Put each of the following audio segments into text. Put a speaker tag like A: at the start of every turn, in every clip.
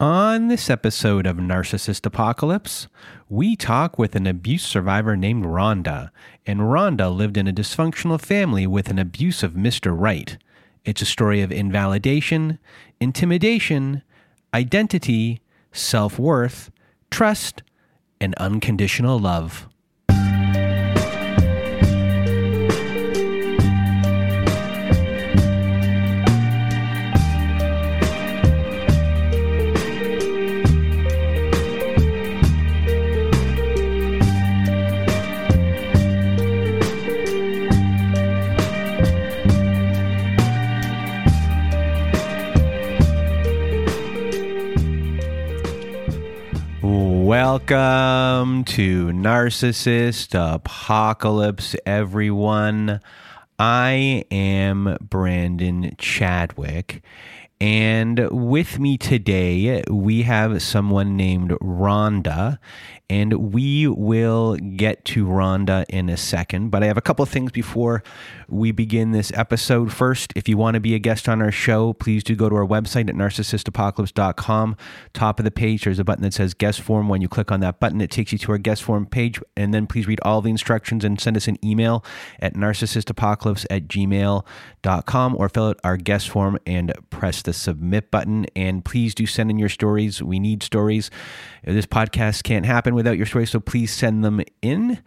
A: On this episode of Narcissist Apocalypse, we talk with an abuse survivor named Ronda. And Ronda lived in a dysfunctional family with an abusive Mr. Right. It's a story of invalidation, intimidation, identity, self worth, trust, and unconditional love. Welcome to Narcissist Apocalypse, everyone. I am Brandon Chadwick, and with me today we have someone named Ronda, and we will get to Ronda in a second. But I have a couple of things before we begin this episode. First, if you want to be a guest on our show, please do go to our website at narcissistapocalypse.com. Top of the page, there's a button that says guest form. When you click on that button, it takes you to our guest form page. And then please read all the instructions and send us an email at narcissistapocalypse at gmail.com or fill out our guest form and press the submit button. And please do send in your stories. We need stories. This podcast can't happen without your stories, so please send them in.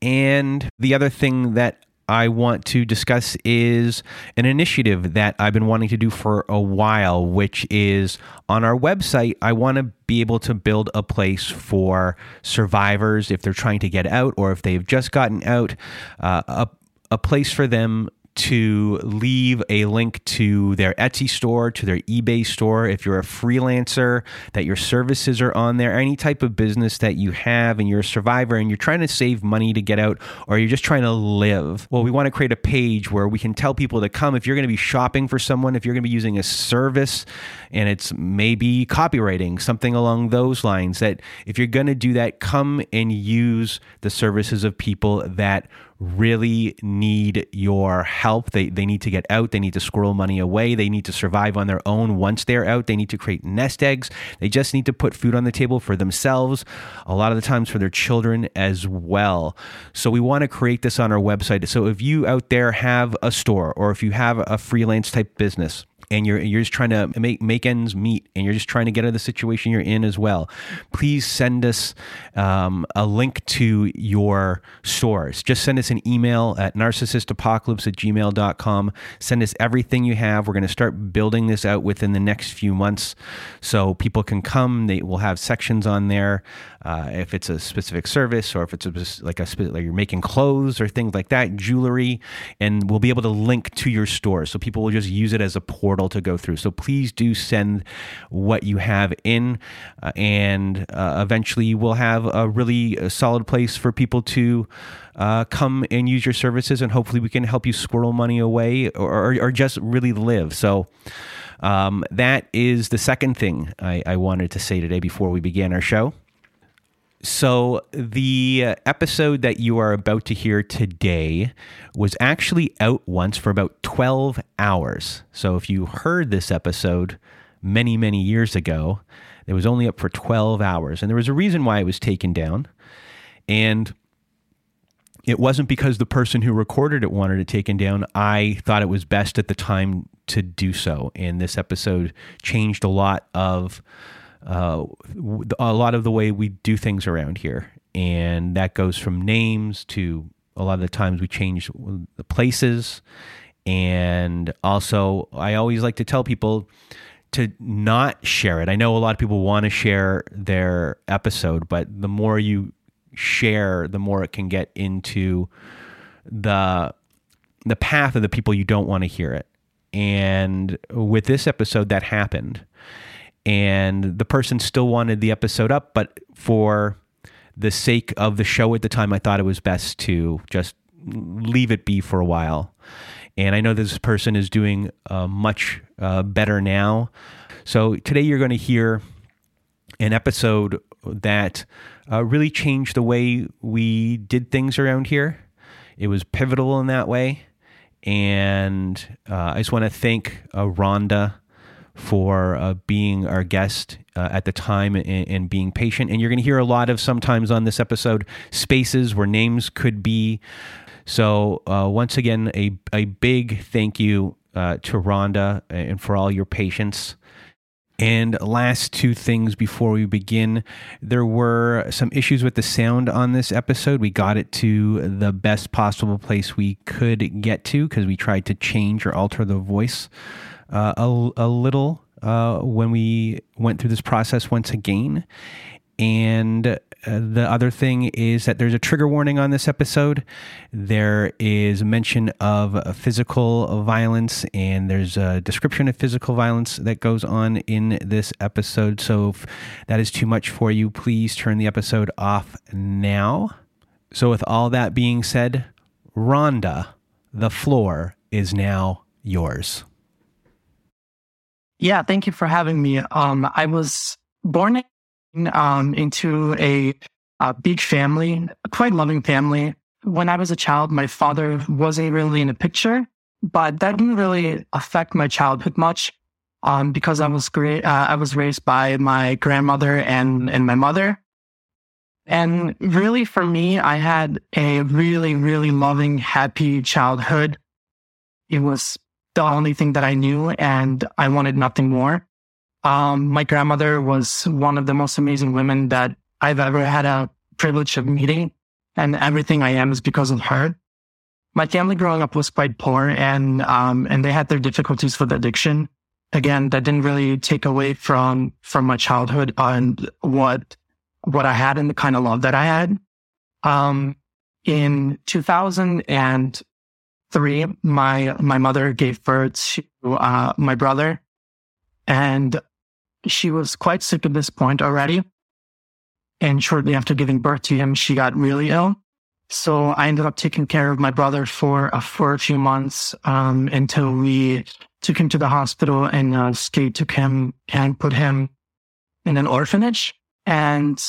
A: And the other thing that I want to discuss is an initiative that I've been wanting to do for a while, which is on our website. I want to be able to build a place for survivors if they're trying to get out or if they've just gotten out, uh, a, a place for them to leave a link to their Etsy store, to their eBay store. If you're a freelancer, that your services are on there, any type of business that you have and you're a survivor and you're trying to save money to get out or you're just trying to live. Well, we want to create a page where we can tell people to come. If you're going to be shopping for someone, if you're going to be using a service and it's maybe copywriting, something along those lines, that if you're going to do that, come and use the services of people that really need your help. They, they need to get out. They need to squirrel money away. They need to survive on their own once they're out. They need to create nest eggs. They just need to put food on the table for themselves, a lot of the times for their children as well. So we want to create this on our website. So if you out there have a store or if you have a freelance type business, and you're you're just trying to make make ends meet and you're just trying to get out of the situation you're in as well, please send us um, a link to your stores. Just send us an email at narcissistapocalypse at gmail.com. Send us everything you have. We're going to start building this out within the next few months so people can come. They will have sections on there uh, if it's a specific service or if it's a, like a like you're making clothes or things like that, jewelry, and we'll be able to link to your store so people will just use it as a portal to go through. So please do send what you have in, uh, and uh, eventually we'll have a really uh, solid place for people to. Uh, come and use your services, and hopefully we can help you squirrel money away or, or, or just really live. So, um, that is the second thing I, I wanted to say today before we began our show. So, the episode that you are about to hear today was actually out once for about 12 hours. So, if you heard this episode many, many years ago, it was only up for 12 hours. And there was a reason why it was taken down. And it wasn't because the person who recorded it wanted it taken down. I thought it was best at the time to do so. And this episode changed a lot of uh, a lot of the way we do things around here. And that goes from names to a lot of the times we change the places. And also, I always like to tell people to not share it. I know a lot of people want to share their episode, but the more you share, the more it can get into the the path of the people you don't want to hear it. And with this episode, that happened and the person still wanted the episode up, but for the sake of the show at the time, I thought it was best to just leave it be for a while. And I know this person is doing uh, much uh, better now. So today you're going to hear an episode that uh, really changed the way we did things around here. It was pivotal in that way. And uh, I just want to thank uh, Ronda for uh, being our guest uh, at the time and, and, being patient. And you're going to hear a lot of sometimes on this episode spaces where names could be. So, uh, once again, a, a big thank you uh, to Ronda and for all your patience. And last two things before we begin. There were some issues with the sound on this episode. We got it to the best possible place we could get to because we tried to change or alter the voice uh, a, a little uh, when we went through this process once again. And uh, the other thing is that there's a trigger warning on this episode. There is mention of physical violence, and there's a description of physical violence that goes on in this episode. So if that is too much for you, please turn the episode off now. So, with all that being said, Ronda, the floor is now yours.
B: Yeah, thank you for having me. Um, I was born um, into a, a big family, a quite loving family. When I was a child, my father wasn't really in the picture, but that didn't really affect my childhood much. Um, because I was great, uh, I was raised by my grandmother and, and my mother. And really for me, I had a really, really loving, happy childhood. It was the only thing that I knew and I wanted nothing more. Um, my grandmother was one of the most amazing women that I've ever had a privilege of meeting and everything I am is because of her. My family growing up was quite poor and, um, and they had their difficulties with addiction. Again, that didn't really take away from, from my childhood and what, what I had and the kind of love that I had. Um, in 2000 and three, my my mother gave birth to uh, my brother, and she was quite sick at this point already. And shortly after giving birth to him, she got really ill. So I ended up taking care of my brother for uh, for a few months um, until we took him to the hospital and uh, Skate took him and put him in an orphanage. And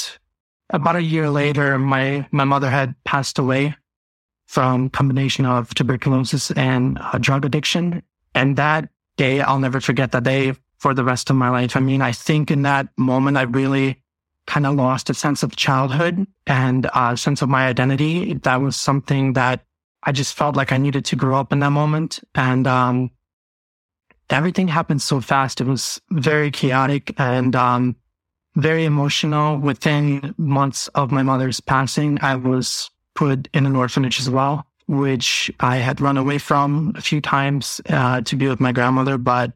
B: about a year later, my my mother had passed away from combination of tuberculosis and uh, drug addiction. And that day, I'll never forget that day for the rest of my life. I mean, I think in that moment, I really kind of lost a sense of childhood and a sense of my identity. That was something that I just felt like I needed to grow up in that moment. And, um, everything happened so fast. It was very chaotic and, um, very emotional. Within months of my mother's passing, I was put in an orphanage as well, which I had run away from a few times uh, to be with my grandmother. But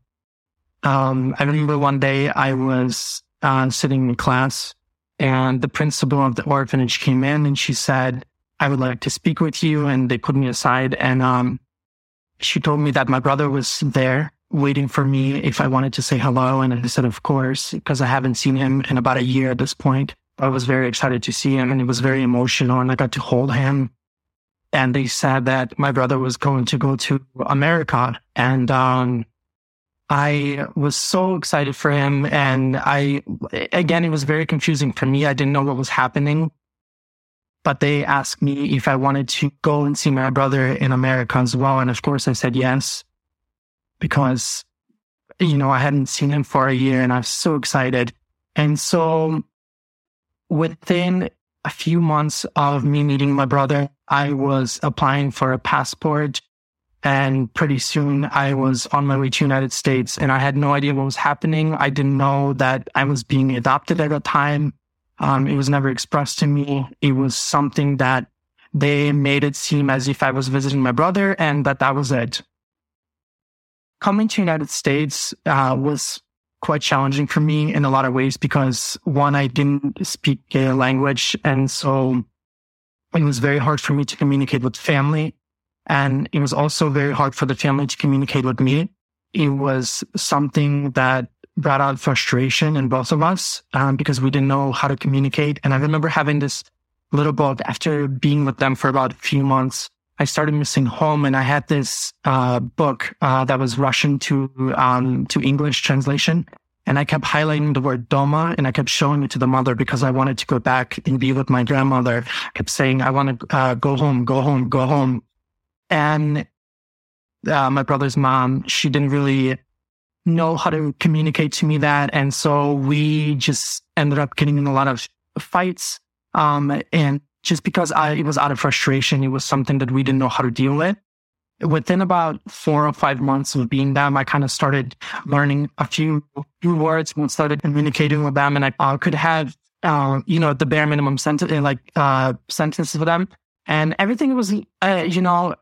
B: um, I remember one day I was uh, sitting in class and the principal of the orphanage came in and she said, I would like to speak with you. And they put me aside and um, she told me that my brother was there waiting for me if I wanted to say hello. And I said, of course, because I haven't seen him in about a year at this point. I was very excited to see him and it was very emotional and I got to hold him. And they said that my brother was going to go to America. And, um, I was so excited for him. And I, again, it was very confusing for me. I didn't know what was happening, but they asked me if I wanted to go and see my brother in America as well. And of course I said yes, because, you know, I hadn't seen him for a year and I was so excited. And so within a few months of me meeting my brother, I was applying for a passport. And pretty soon I was on my way to United States and I had no idea what was happening. I didn't know that I was being adopted at the time. Um, it was never expressed to me. It was something that they made it seem as if I was visiting my brother and that that was it. Coming to United States uh, was quite challenging for me in a lot of ways because one, I didn't speak a language. And so it was very hard for me to communicate with family. And it was also very hard for the family to communicate with me. It was something that brought out frustration in both of us um, because we didn't know how to communicate. And I remember having this little book after being with them for about a few months I started missing home and I had this uh, book uh, that was Russian to um, to English translation. And I kept highlighting the word Doma and I kept showing it to the mother because I wanted to go back and be with my grandmother. I kept saying, I want to uh, go home, go home, go home. And uh, my brother's mom, she didn't really know how to communicate to me that. And so we just ended up getting in a lot of fights. Um, and just because I, it was out of frustration, it was something that we didn't know how to deal with. Within about four or five months of being them, I kind of started learning a few, few words and started communicating with them. And I uh, could have, uh, you know, the bare minimum sentence, like, uh, sentences for them. And everything was, uh, you know,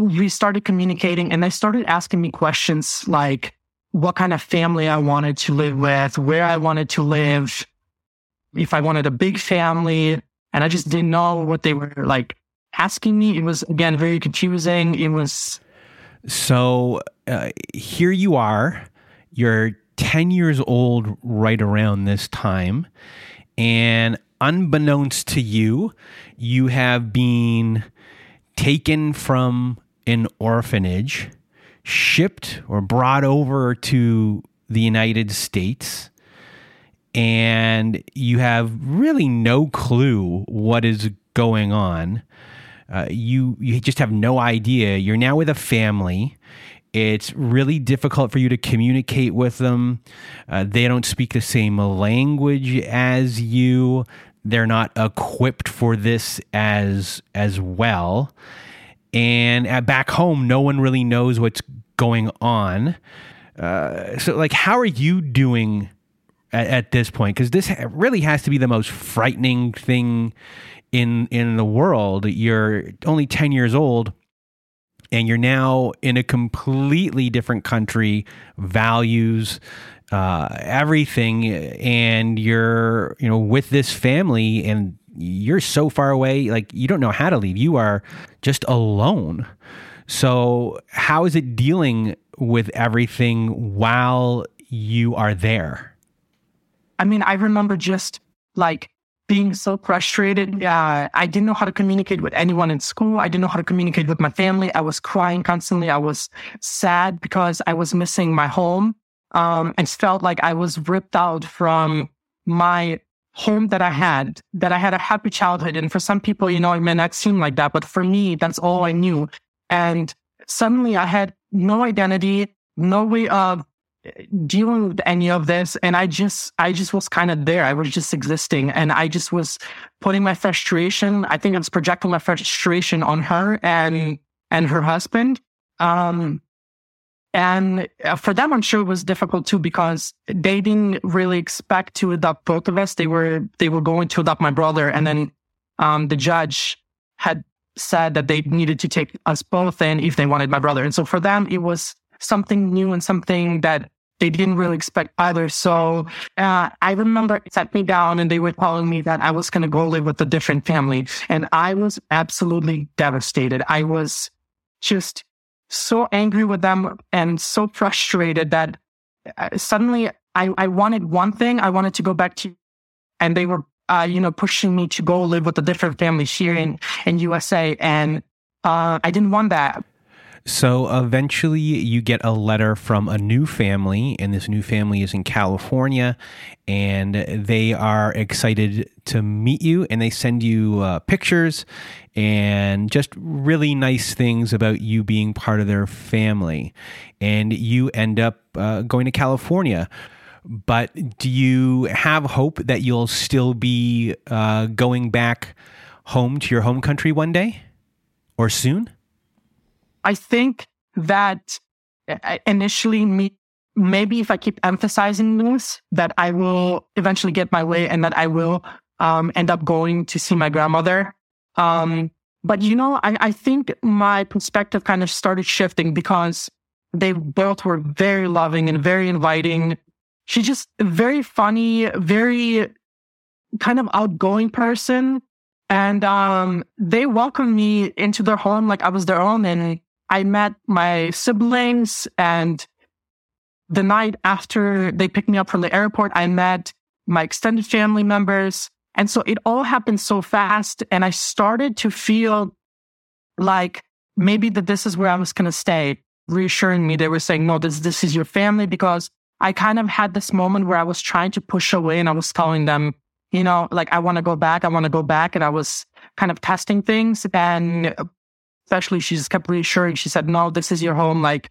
B: we started communicating and they started asking me questions like what kind of family I wanted to live with, where I wanted to live, if I wanted a big family. And I just didn't know what they were like asking me. It was, again, very confusing. It was.
A: So uh, here you are. You're 10 years old right around this time. And unbeknownst to you, you have been taken from an orphanage, shipped or brought over to the United States, and you have really no clue what is going on. Uh, you you just have no idea. You're now with a family. It's really difficult for you to communicate with them. Uh, they don't speak the same language as you. They're not equipped for this as as well. And at back home, no one really knows what's going on. Uh, so, like, how are you doing at, at this point? Because this really has to be the most frightening thing in in the world. You're only ten years old, and you're now in a completely different country, values, uh, everything, and you're you know with this family and you're so far away, like you don't know how to leave. You are just alone. So, how is it dealing with everything while you are there?
B: I mean, I remember just like being so frustrated. I didn't know how to communicate with anyone in school. I didn't know how to communicate with my family. I was crying constantly. I was sad because I was missing my home. Um, and felt like I was ripped out from my home that I had, that I had a happy childhood. And for some people, you know, it may not seem like that, but for me, that's all I knew. And suddenly I had no identity, no way of dealing with any of this. And I just, I just was kind of there. I was just existing and I just was putting my frustration. I think I was projecting my frustration on her and, and her husband. Um, and uh, for them, I'm sure it was difficult too because they didn't really expect to adopt both of us. They were they were going to adopt my brother, and then um, the judge had said that they needed to take us both in if they wanted my brother. And so for them, it was something new and something that they didn't really expect either. So uh, I remember it sat me down and they were telling me that I was going to go live with a different family, and I was absolutely devastated. I was just so angry with them and so frustrated that uh, suddenly I, I wanted one thing. I wanted to go back to, and they were, uh, you know, pushing me to go live with a different family here in, in USA. And, uh, I didn't want that.
A: So eventually, you get a letter from a new family, and this new family is in California, and they are excited to meet you, and they send you uh, pictures and just really nice things about you being part of their family. And you end up uh, going to California. But do you have hope that you'll still be uh, going back home to your home country one day or soon?
B: I think that uh, initially me maybe if I keep emphasizing this, that I will eventually get my way and that I will um, end up going to see my grandmother. Um, but you know, I, I think my perspective kind of started shifting because they both were very loving and very inviting. She's just very funny, very kind of outgoing person. And um, they welcomed me into their home like I was their own. And I met my siblings and the night after they picked me up from the airport, I met my extended family members. And so it all happened so fast. And I started to feel like maybe that this is where I was going to stay, reassuring me. They were saying, no, this, this is your family because I kind of had this moment where I was trying to push away and I was telling them, you know, like, I want to go back. I want to go back. And I was kind of testing things. And especially she just kept reassuring. She said, no, this is your home. Like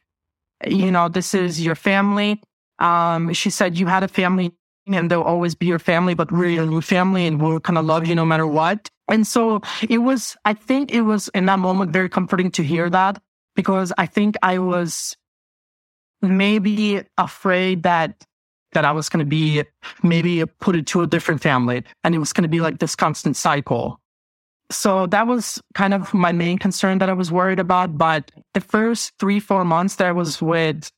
B: you know, this is your family. Um, she said you had a family and they'll always be your family, but we're your new family and we'll kind of love you no matter what. And so it was, I think it was in that moment very comforting to hear that because I think I was maybe afraid that that I was going to be maybe put into a different family and it was going to be like this constant cycle. So that was kind of my main concern that I was worried about. But the first three, four months that I was with,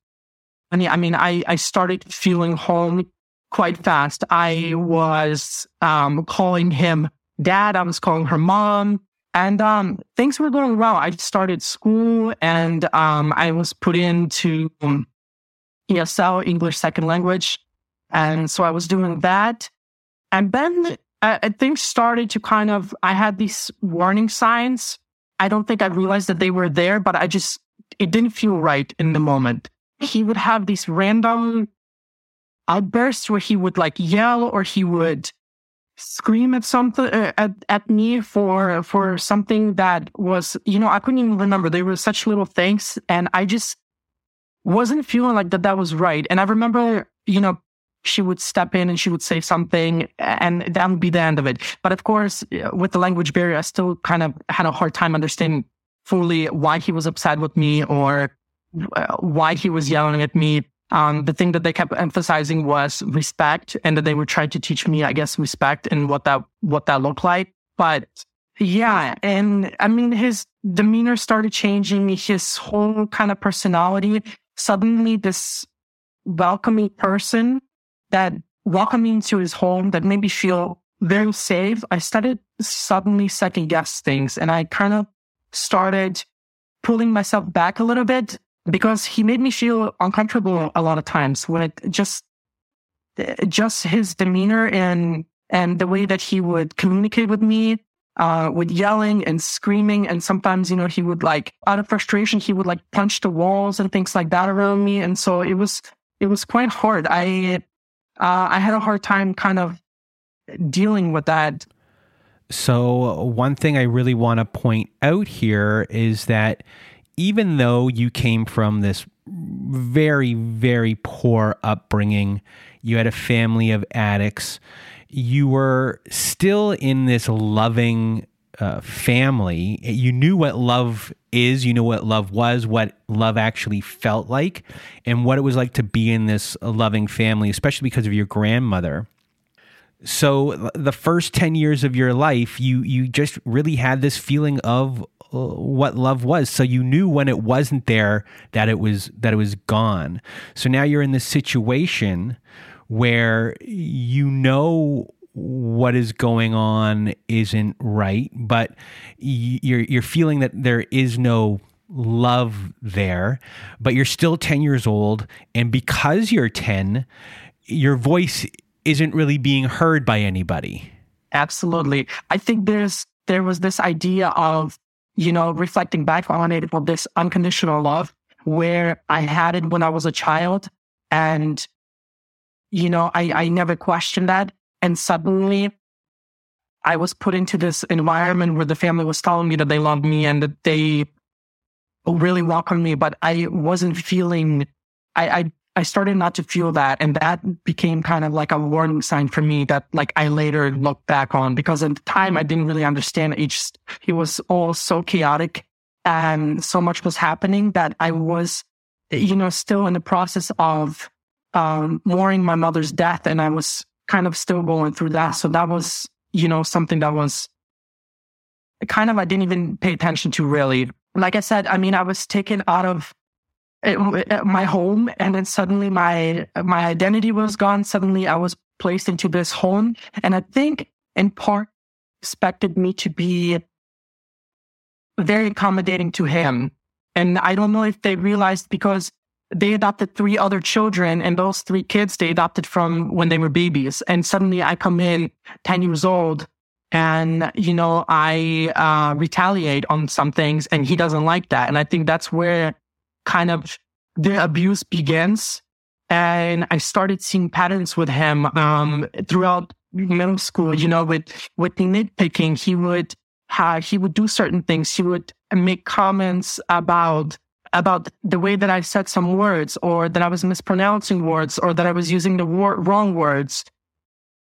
B: I mean, I, I started feeling home quite fast. I was um, calling him dad. I was calling her mom. And um, things were going well. I started school and um, I was put into ESL, English Second Language. And so I was doing that. And then uh, things started to kind of, I had these warning signs. I don't think I realized that they were there, but I just, it didn't feel right in the moment. He would have these random outbursts where he would like yell or he would scream at something uh, at, at me for for something that was you know i couldn't even remember they were such little things and i just wasn't feeling like that that was right and i remember you know she would step in and she would say something and that would be the end of it. But of course, with the language barrier, I still kind of had a hard time understanding fully why he was upset with me or uh, why he was yelling at me. Um, the thing that they kept emphasizing was respect and that they were trying to teach me, I guess, respect and what that, what that looked like. But yeah. And I mean, his demeanor started changing, his whole kind of personality. Suddenly this welcoming person that welcoming to his home that made me feel very safe, I started suddenly second guess things and I kind of started pulling myself back a little bit because he made me feel uncomfortable a lot of times with just just his demeanor and and the way that he would communicate with me uh, with yelling and screaming. And sometimes, you know, he would like, out of frustration, he would like punch the walls and things like that around me. And so it was, it was quite hard. I, uh, I had a hard time kind of dealing with that.
A: So, one thing I really want to point out here is that even though you came from this very, very poor upbringing, you had a family of addicts, you were still in this loving uh, family. You knew what love is, you knew what love was, what love actually felt like, and what it was like to be in this loving family, especially because of your grandmother. So the first 10 years of your life, you you just really had this feeling of uh, what love was. So you knew when it wasn't there that it was that it was gone. So now you're in this situation where you know what is going on isn't right, but you're you're feeling that there is no love there, but you're still 10 years old and because you're 10, your voice isn't really being heard by anybody.
B: Absolutely. I think there's there was this idea of, you know, reflecting back on it of this unconditional love where I had it when I was a child and you know, I, I never questioned that. And suddenly I was put into this environment where the family was telling me that they loved me and that they really welcomed me, but I wasn't feeling, I, I, I started not to feel that. And that became kind of like a warning sign for me that like I later looked back on because at the time I didn't really understand each, it was all so chaotic and so much was happening that I was, you know, still in the process of, um, mourning my mother's death. And I was kind of still going through that. So that was, you know, something that was kind of, I didn't even pay attention to really. Like I said, I mean, I was taken out of eh, eh, my home and then suddenly my, my identity was gone. Suddenly I was placed into this home. And I think in part expected me to be very accommodating to him. And I don't know if they realized because they adopted three other children and those three kids they adopted from when they were babies. And suddenly I come in 10 years old and, you know, I, uh, retaliate on some things and he doesn't like that. And I think that's where kind of the abuse begins. And I started seeing patterns with him, um, throughout middle school, you know, with, with nitpicking, he would, uh, he would do certain things. He would make comments about about the way that I said some words or that I was mispronouncing words or that I was using the wrong words.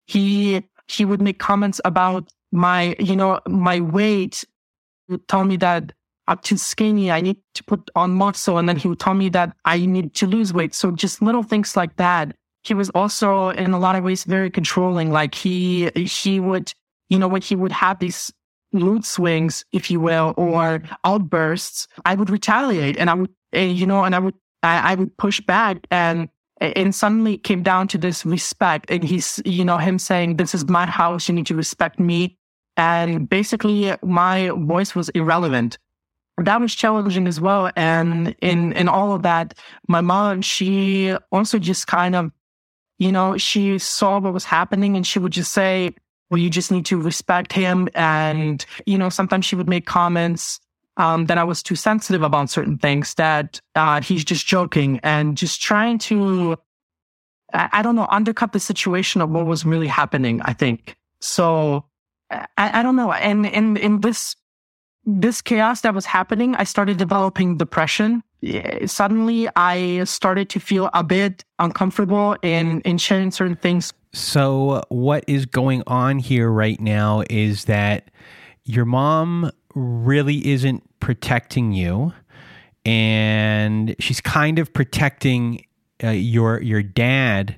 B: He, he would make comments about my, you know, my weight. He would tell me that I'm too skinny. I need to put on muscle. And then he would tell me that I need to lose weight. So just little things like that. He was also in a lot of ways very controlling. Like he, he would, you know, when he would have these mood swings, if you will, or outbursts, I would retaliate and I would, eh, you know, and I would, I, I would push back and, and suddenly it came down to this respect and he's, you know, him saying, this is my house. You need to respect me. And basically my voice was irrelevant. That was challenging as well. And in, in all of that, my mom, she also just kind of, you know, she saw what was happening and she would just say, well, you just need to respect him. And, you know, sometimes she would make comments um, that I was too sensitive about certain things, that uh, he's just joking and just trying to, I, I, don't know, undercut the situation of what was really happening, I think. So I, I don't know. And in, in this, this chaos that was happening, I started developing depression. Yeah, suddenly I started to feel a bit uncomfortable in, in sharing certain things.
A: So, what is going on here right now is that your mom really isn't protecting you, and she's kind of protecting uh, your your dad,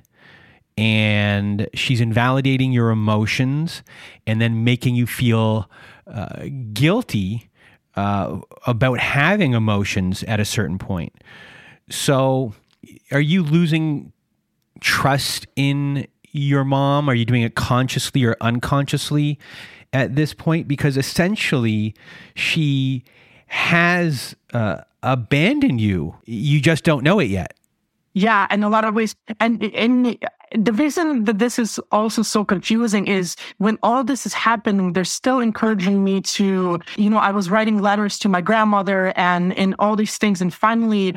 A: and she's invalidating your emotions, and then making you feel uh, guilty uh, about having emotions at a certain point. So, are you losing trust in your mom? Are you doing it consciously or unconsciously at this point? Because essentially, she has uh, abandoned you. You just don't know it yet.
B: Yeah, in a lot of ways. And, and the reason that this is also so confusing is when all this is happening, they're still encouraging me to, you know, I was writing letters to my grandmother and, and all these things. And finally,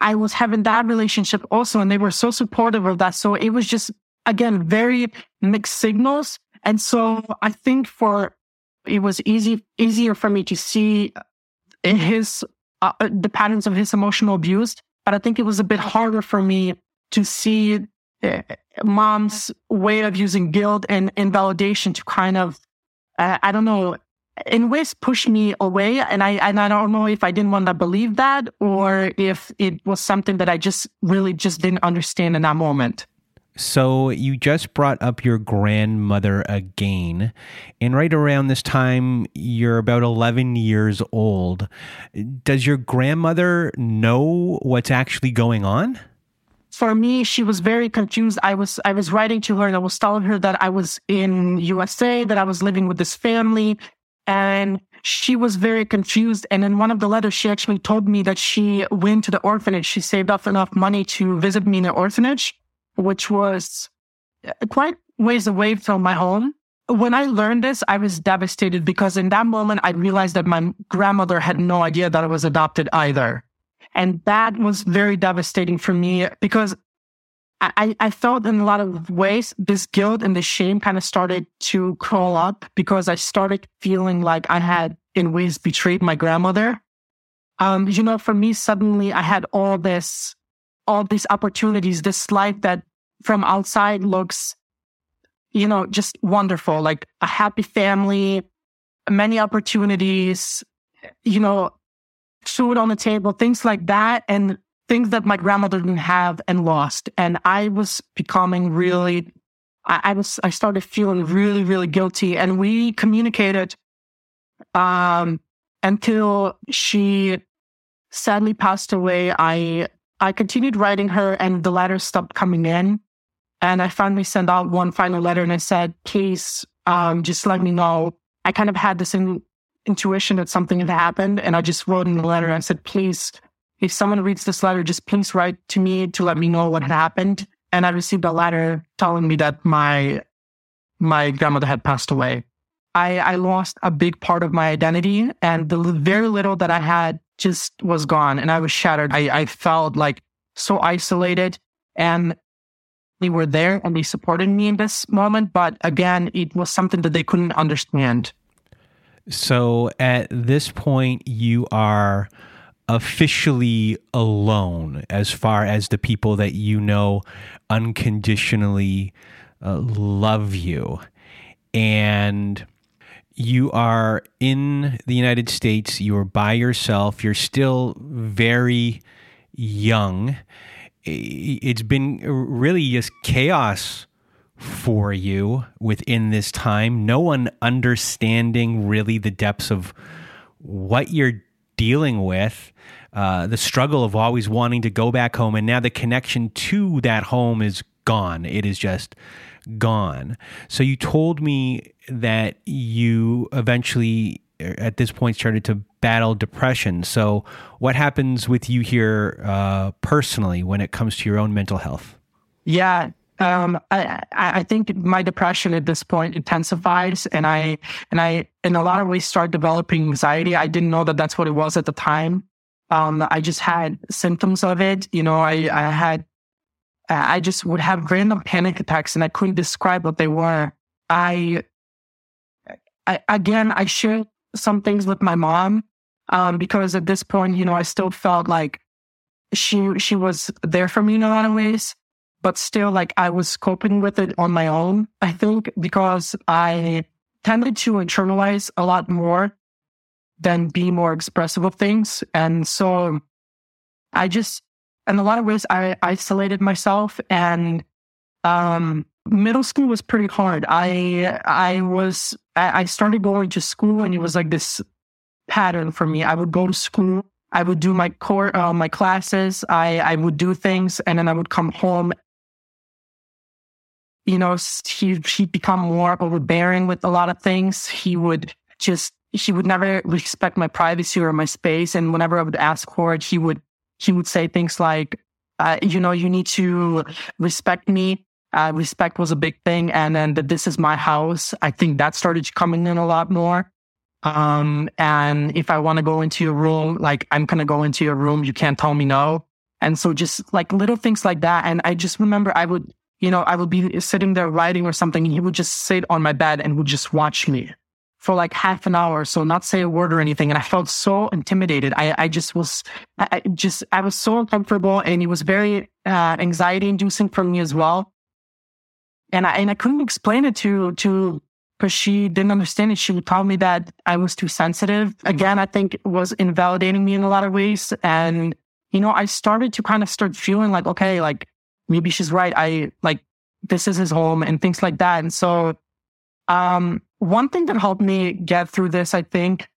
B: I was having that relationship also, and they were so supportive of that. So it was just again, very mixed signals. And so I think for, it was easy, easier for me to see his, uh, the patterns of his emotional abuse. But I think it was a bit harder for me to see uh, mom's way of using guilt and invalidation to kind of, uh, I don't know, in ways push me away. And I, and I don't know if I didn't want to believe that or if it was something that I just really just didn't understand in that moment.
A: So you just brought up your grandmother again. And right around this time, you're about 11 years old. Does your grandmother know what's actually going on?
B: For me, she was very confused. I was I was writing to her and I was telling her that I was in USA, that I was living with this family, and she was very confused. And in one of the letters, she actually told me that she went to the orphanage. She saved up enough money to visit me in the orphanage which was uh, quite ways away from my home. When I learned this, I was devastated because in that moment, I realized that my grandmother had no idea that I was adopted either. And that was very devastating for me because I, I felt in a lot of ways this guilt and the shame kind of started to crawl up because I started feeling like I had in ways betrayed my grandmother. Um, you know, for me, suddenly I had all this, all these opportunities, this life that from outside looks, you know, just wonderful, like a happy family, many opportunities, you know, food on the table, things like that. And things that my grandmother didn't have and lost. And I was becoming really, I, I was, I started feeling really, really guilty. And we communicated, um, until she sadly passed away. I, I continued writing her and the letters stopped coming in. And I finally sent out one final letter and I said, please, um, just let me know. I kind of had this in, intuition that something had happened. And I just wrote in the letter and said, please, if someone reads this letter, just please write to me to let me know what had happened. And I received a letter telling me that my, my grandmother had passed away. I, I lost a big part of my identity and the very little that I had just was gone and I was shattered. I, I felt like so isolated and they were there and they supported me in this moment. But again, it was something that they couldn't understand.
A: So at this point, you are officially alone as far as the people that you know unconditionally uh, love you. And you are in the United States, you are by yourself, you're still very young. It's been really just chaos for you within this time. No one understanding really the depths of what you're dealing with. Uh, the struggle of always wanting to go back home, and now the connection to that home is gone. It is just gone. So you told me that you eventually, at this point, started to battle depression. So what happens with you here uh, personally when it comes to your own mental health?
B: Yeah, um, I, I think my depression at this point intensifies, and I and I in a lot of ways start developing anxiety. I didn't know that that's what it was at the time. Um, I just had symptoms of it. You know, I I had I just would have random panic attacks, and I couldn't describe what they were. I, I again, I shared some things with my mom um, because at this point, you know, I still felt like she she was there for me in a lot of ways but still like I was coping with it on my own. I think because I tended to internalize a lot more than be more expressive of things. And so I just, in a lot of ways, I isolated myself and, um, middle school was pretty hard. I, I was, I started going to school and it was like this pattern for me. I would go to school. I would do my core, uh, my classes. I, I would do things and then I would come home you know, he, he'd become more overbearing with a lot of things. He would just, he would never respect my privacy or my space. And whenever I would ask for it, he would, he would say things like, uh, you know, you need to respect me. Uh, respect was a big thing. And then that this is my house. I think that started coming in a lot more. Um, and if I want to go into your room, like I'm going to go into your room. You can't tell me no. And so just like little things like that. And I just remember I would you know, I would be sitting there writing or something and he would just sit on my bed and would just watch me for like half an hour. So not say a word or anything. And I felt so intimidated. I, I just was, I just, I was so uncomfortable and it was very uh, anxiety inducing for me as well. And I, and I couldn't explain it to, to, because she didn't understand it. She would tell me that I was too sensitive. Again, I think it was invalidating me in a lot of ways. And, you know, I started to kind of start feeling like, okay, like maybe she's right. I like this is his home and things like that. And so, um, one thing that helped me get through this, I think,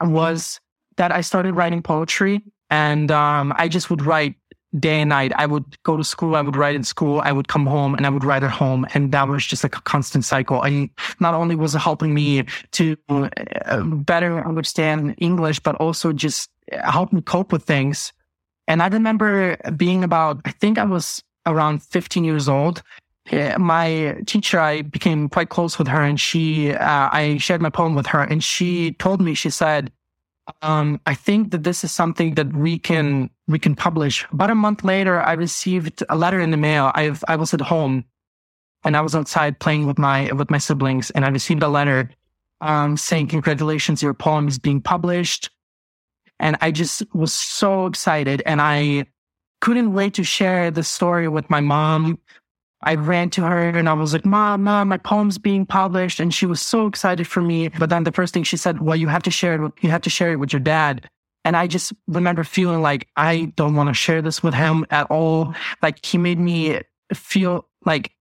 B: was that I started writing poetry and, um, I just would write day and night. I would go to school. I would write in school. I would come home and I would write at home. And that was just like a constant cycle. And not only was it helping me to uh, better understand English, but also just help me cope with things and I remember being about, I think I was around 15 years old. My teacher, I became quite close with her and she, uh, I shared my poem with her and she told me, she said, um, I think that this is something that we can, we can publish. About a month later, I received a letter in the mail. I, I was at home and I was outside playing with my, with my siblings and I received a letter, um, saying, congratulations, your poem is being published. And I just was so excited and I couldn't wait to share the story with my mom. I ran to her and I was like, Mom, Mom, my poem's being published. And she was so excited for me. But then the first thing she said, Well, you have to share it with, you have to share it with your dad. And I just remember feeling like I don't want to share this with him at all. Like he made me feel like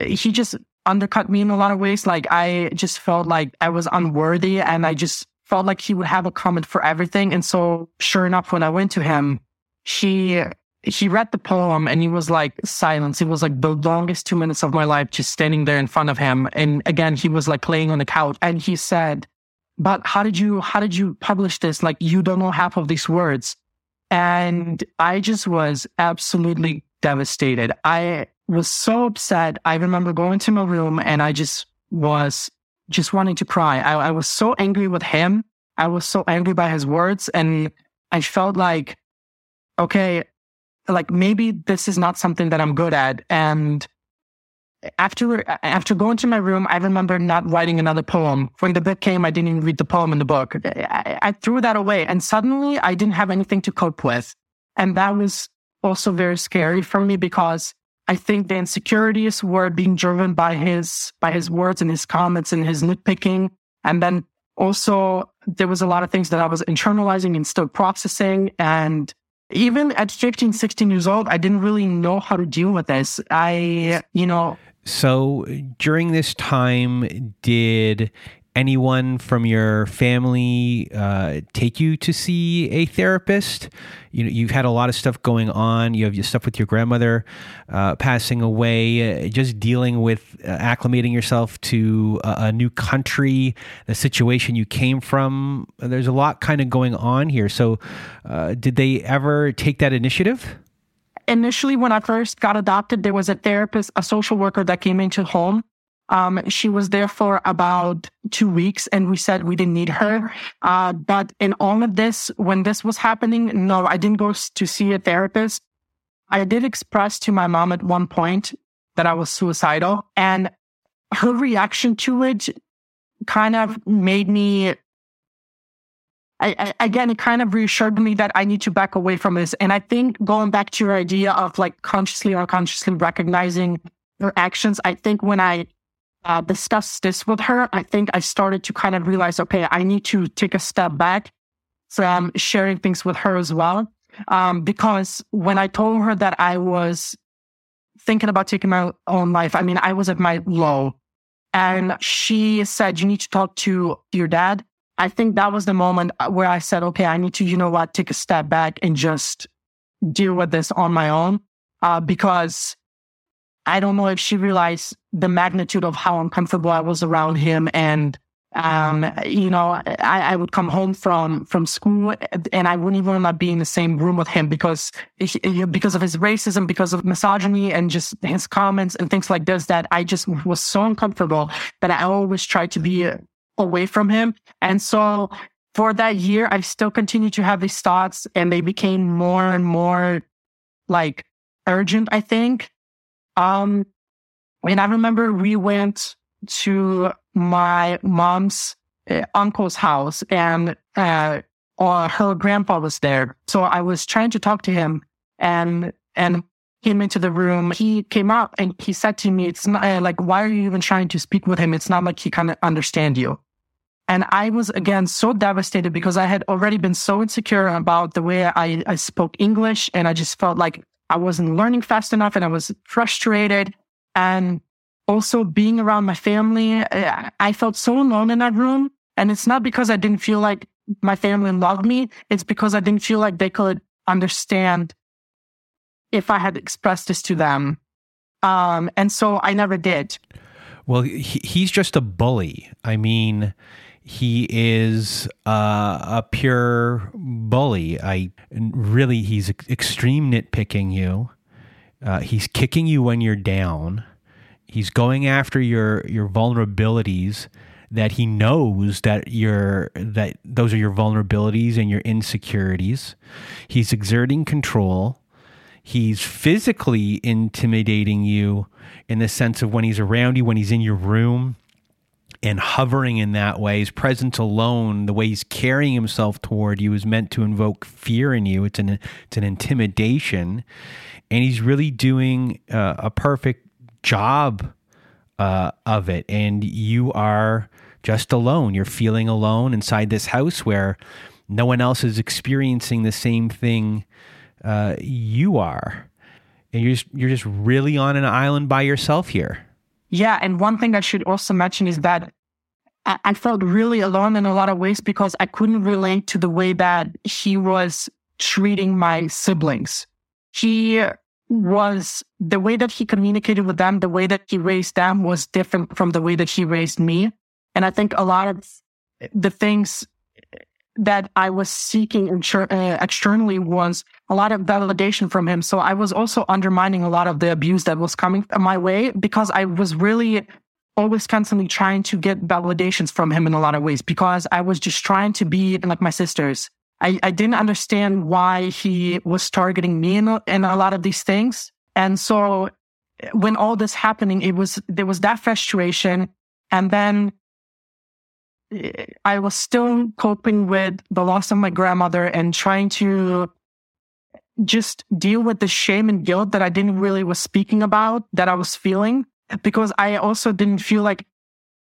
B: he just undercut me in a lot of ways. Like I just felt like I was unworthy and I just felt like he would have a comment for everything. And so sure enough, when I went to him, he, he read the poem and he was like silence. It was like the longest two minutes of my life just standing there in front of him. And again, he was like laying on the couch and he said, but how did you, how did you publish this? Like you don't know half of these words. And I just was absolutely devastated. I was so upset. I remember going to my room and I just was just wanting to cry. I, I was so angry with him. I was so angry by his words. And I felt like, okay, like maybe this is not something that I'm good at. And after after going to my room, I remember not writing another poem. When the book came, I didn't even read the poem in the book. I, I threw that away, and suddenly I didn't have anything to cope with, and that was also very scary for me because I think the insecurities were being driven by his by his words and his comments and his nitpicking, and then also there was a lot of things that I was internalizing and still processing, and even at 15, 16 years old, I didn't really know how to deal with this. I, you know,
A: so during this time, did anyone from your family uh, take you to see a therapist? You know, you've had a lot of stuff going on. You have your stuff with your grandmother uh, passing away. Uh, just dealing with uh, acclimating yourself to a, a, new country, the situation you came from. There's a lot kind of going on here. So, uh, did they ever take that initiative?
B: initially, when I first got adopted, there was a therapist, a social worker that came into home. Um, she was there for about two weeks and we said we didn't need her. Uh, but in all of this, when this was happening, no, I didn't go to see a therapist. I did express to my mom at one point that I was suicidal and her reaction to it kind of made me I, I, again, it kind of reassured me that I need to back away from this. And I think going back to your idea of like consciously or unconsciously recognizing your actions, I think when I uh, discussed this with her, I think I started to kind of realize, okay, I need to take a step back from sharing things with her as well. Um, because when I told her that I was thinking about taking my own life, I mean, I was at my low and she said, you need to talk to your dad. I think that was the moment uh, where I said, okay, I need to, you know what, take a step back and just deal with this on my own. Uh, because I don't know if she realized the magnitude of how uncomfortable I was around him. And, um, you know, I, I would come home from, from school and I wouldn't even want to be in the same room with him because, he, because of his racism, because of misogyny and just his comments and things like this that I just was so uncomfortable that I always tried to be away from him. And so for that year, I still continued to have these thoughts and they became more and more like urgent, I think. Um, and I remember we went to my mom's uh, uncle's house and, uh, uh, her grandpa was there. So I was trying to talk to him and, and came into the room. He came up and he said to me, it's not uh, like, why are you even trying to speak with him? It's not like he can understand you. And I was again so devastated because I had already been so insecure about the way I, I spoke English. And I just felt like I wasn't learning fast enough and I was frustrated. And also being around my family, I felt so alone in that room. And it's not because I didn't feel like my family loved me. It's because I didn't feel like they could understand if I had expressed this to them. Um, and so I never did.
A: Well, he, he's just a bully. I mean, he is uh, a pure bully. I really, he's extreme nitpicking you. Uh, he's kicking you when you're down. He's going after your your vulnerabilities that he knows that you're that those are your vulnerabilities and your insecurities. He's exerting control. He's physically intimidating you in the sense of when he's around you, when he's in your room, and hovering in that way, his presence alone, the way he's carrying himself toward you is meant to invoke fear in you. It's an it's an intimidation, and he's really doing uh, a perfect job uh, of it. And you are just alone. You're feeling alone inside this house where no one else is experiencing the same thing uh, you are, and you're just, you're just really on an island by yourself here.
B: Yeah, and one thing I should also mention is that I felt really alone in a lot of ways because I couldn't relate to the way that he was treating my siblings. He was the way that he communicated with them, the way that he raised them was different from the way that he raised me. And I think a lot of the things that I was seeking uh, externally was a lot of validation from him. So I was also undermining a lot of the abuse that was coming my way because I was really always constantly trying to get validations from him in a lot of ways because I was just trying to be like my sisters. I, I didn't understand why he was targeting me in a, in a lot of these things. And so when all this happening, it was, there was that frustration. And then eh, I was still coping with the loss of my grandmother and trying to just deal with the shame and guilt that I didn't really was speaking about that I was feeling because I also didn't feel like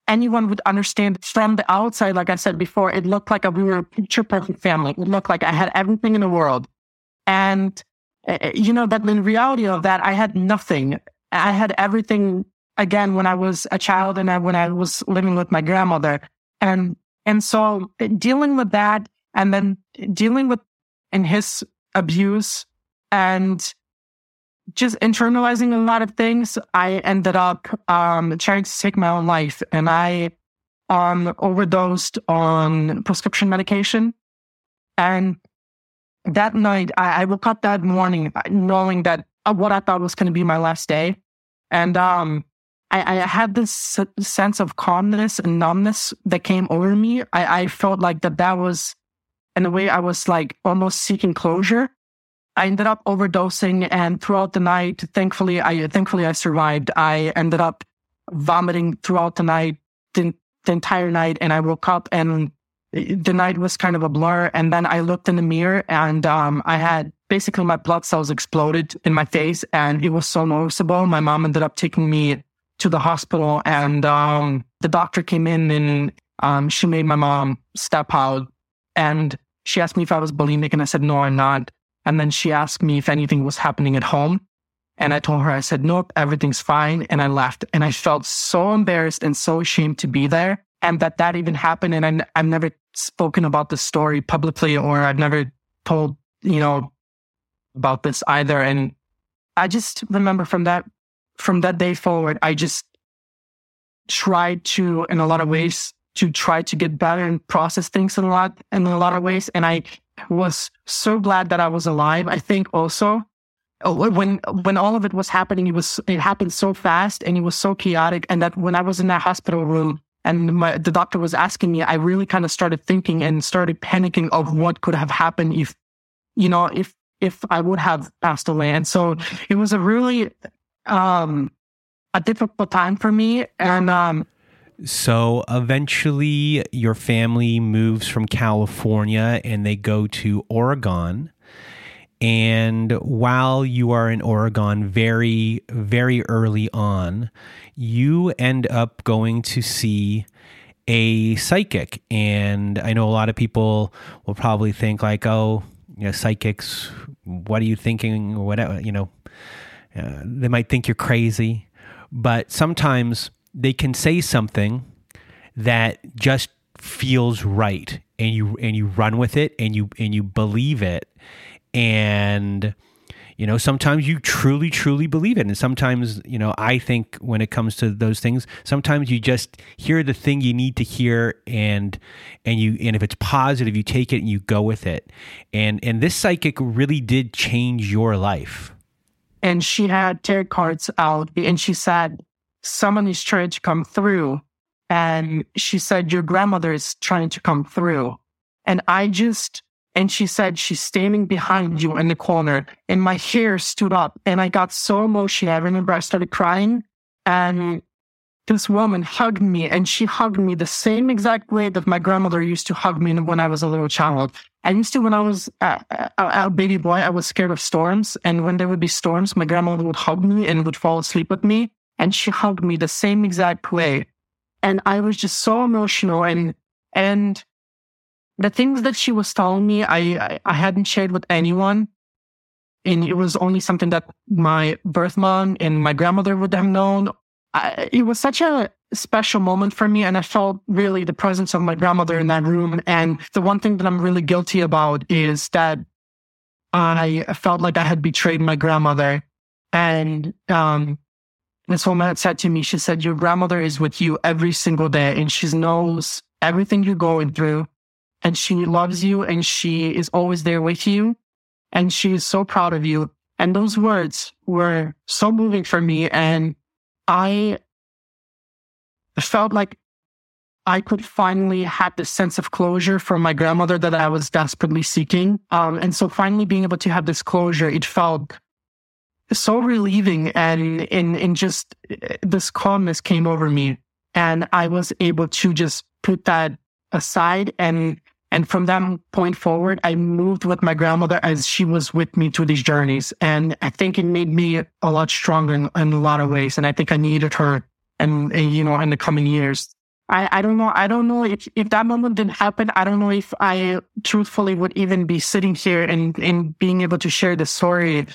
B: anyone would understand from the outside. Like I said before, it looked like we were a picture perfect family. It looked like I had everything in the world. And, uh, you know, that in reality of that, I had nothing. I had everything again when I was a child and when I was living with my grandmother. And, and so dealing with that and then dealing with in his abuse and just internalizing a lot of things, I ended up um, trying to take my own life, and I um, overdosed on prescription medication. And that night, I, I woke up that morning knowing that uh, what I thought was going to be my last day, and um, I, I, had this sense of calmness and numbness that came over me. I, I felt like that that was, in a way, I was like almost seeking closure. I ended up overdosing and throughout the night, thankfully, I, thankfully I survived. I ended up vomiting throughout the night, the, the entire night. And I woke up and the night was kind of a blur. And then I looked in the mirror and, um, I had basically my blood cells exploded in my face and it was so noticeable. My mom ended up taking me to the hospital and, um, the doctor came in and, um, she made my mom step out and she asked me if I was bulimic and I said, no, I'm not. And then she asked me if anything was happening at home. And I told her, I said, nope, everything's fine. And I left. And I felt so embarrassed and so ashamed to be there. And that that even happened. And I, I've never spoken about the story publicly or I've never told, you know, about this either. And I just remember from that, from that day forward, I just tried to, in a lot of ways, to try to get better and process things in a lot, in a lot of ways. And I was so glad that I was alive. I think also oh, when when all of it was happening, it was it happened so fast and it was so chaotic. And that when I was in that hospital room and my, the doctor was asking me, I really kind of started thinking and started panicking of what could have happened if, you know, if if I would have passed away. And so it was a really um a difficult time for me. And um
A: so eventually, your family moves from California and they go to Oregon. And while you are in Oregon, very, very early on, you end up going to see a psychic. And I know a lot of people will probably think, like, oh, you know, psychics, what are you thinking? Or whatever, you know, uh, they might think you're crazy. But sometimes they can say something that just feels right and you and you run with it and you and you believe it. And you know sometimes you truly truly believe it. And sometimes you know i think when it comes to those things sometimes you just hear the thing you need to hear and and you and if it's positive you take it and you go with it. And and this psychic really did change your life
B: and she had tarot cards out and she said someone is trying to come through. And she said, your grandmother is trying to come through. And I just, and she said, she's standing behind you in the corner. And my hair stood up and I got so emotional. I remember I started crying and this woman hugged me and she hugged me the same exact way that my grandmother used to hug me when I was a little child. I used to, when I was a, a, a, baby boy, I was scared of storms. And when there would be storms, my grandmother would hug me and would fall asleep with me and she hugged me the same exact way. And I was just so emotional and, and the things that she was telling me, I, I, I hadn't shared with anyone. And it was only something that my birth mom and my grandmother would have known. I, it was such a special moment for me. And I felt really the presence of my grandmother in that room. And the one thing that I'm really guilty about is that I felt like I had betrayed my grandmother. And, um, this woman said to me, she said, your grandmother is with you every single day and she knows everything you're going through and she loves you and she is always there with you and she is so proud of you. And those words were so moving for me. And I felt like I could finally have this sense of closure from my grandmother that I was desperately seeking. Um, and so finally being able to have this closure, it felt so relieving and in in just this calmness came over me and I was able to just put that aside and and from that point forward I moved with my grandmother as she was with me through these journeys and I think it made me a lot stronger in, in a lot of ways and I think I needed her and, and you know in the coming years I, I don't know. I don't know if, if that moment didn't happen. I don't know if I truthfully would even be sitting here and, and being able to share the story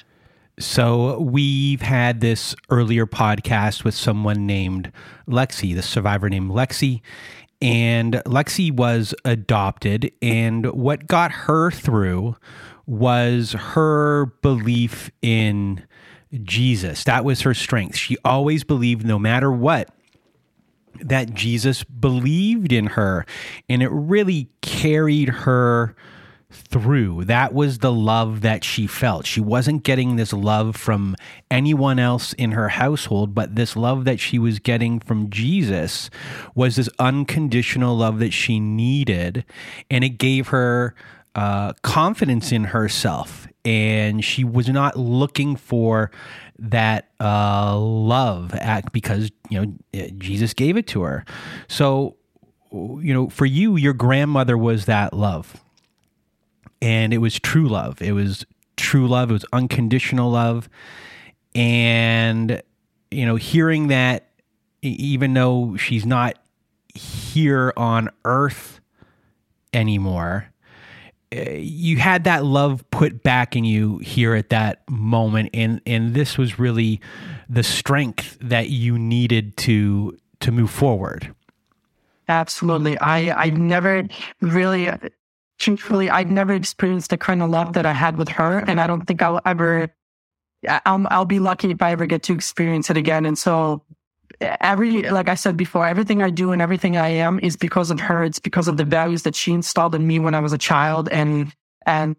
A: so we've had this earlier podcast with someone named Lexi, the survivor named Lexi. And Lexi was adopted. And what got her through was her belief in Jesus. That was her strength. She always believed, no matter what, that Jesus believed in her. And it really carried her through. That was the love that she felt. She wasn't getting this love from anyone else in her household, but this love that she was getting from Jesus was this unconditional love that she needed. And it gave her uh, confidence in herself. And she was not looking for that uh, love at, because, you know, Jesus gave it to her. So, you know, for you, your grandmother was that love and it was true love. It was true love. It was unconditional love. And, you know, hearing that, even though she's not here on earth anymore, eh, you had that love put back in you here at that moment. And, and this was really the strength that you needed to, to move forward.
B: Absolutely. I, I've never really truthfully, I'd never experienced the kind of love that I had with her. And I don't think I'll ever, I'll, I'll be lucky if I ever get to experience it again. And so every, like I said before, everything I do and everything I am is because of her. It's because of the values that she installed in me when I was a child and, and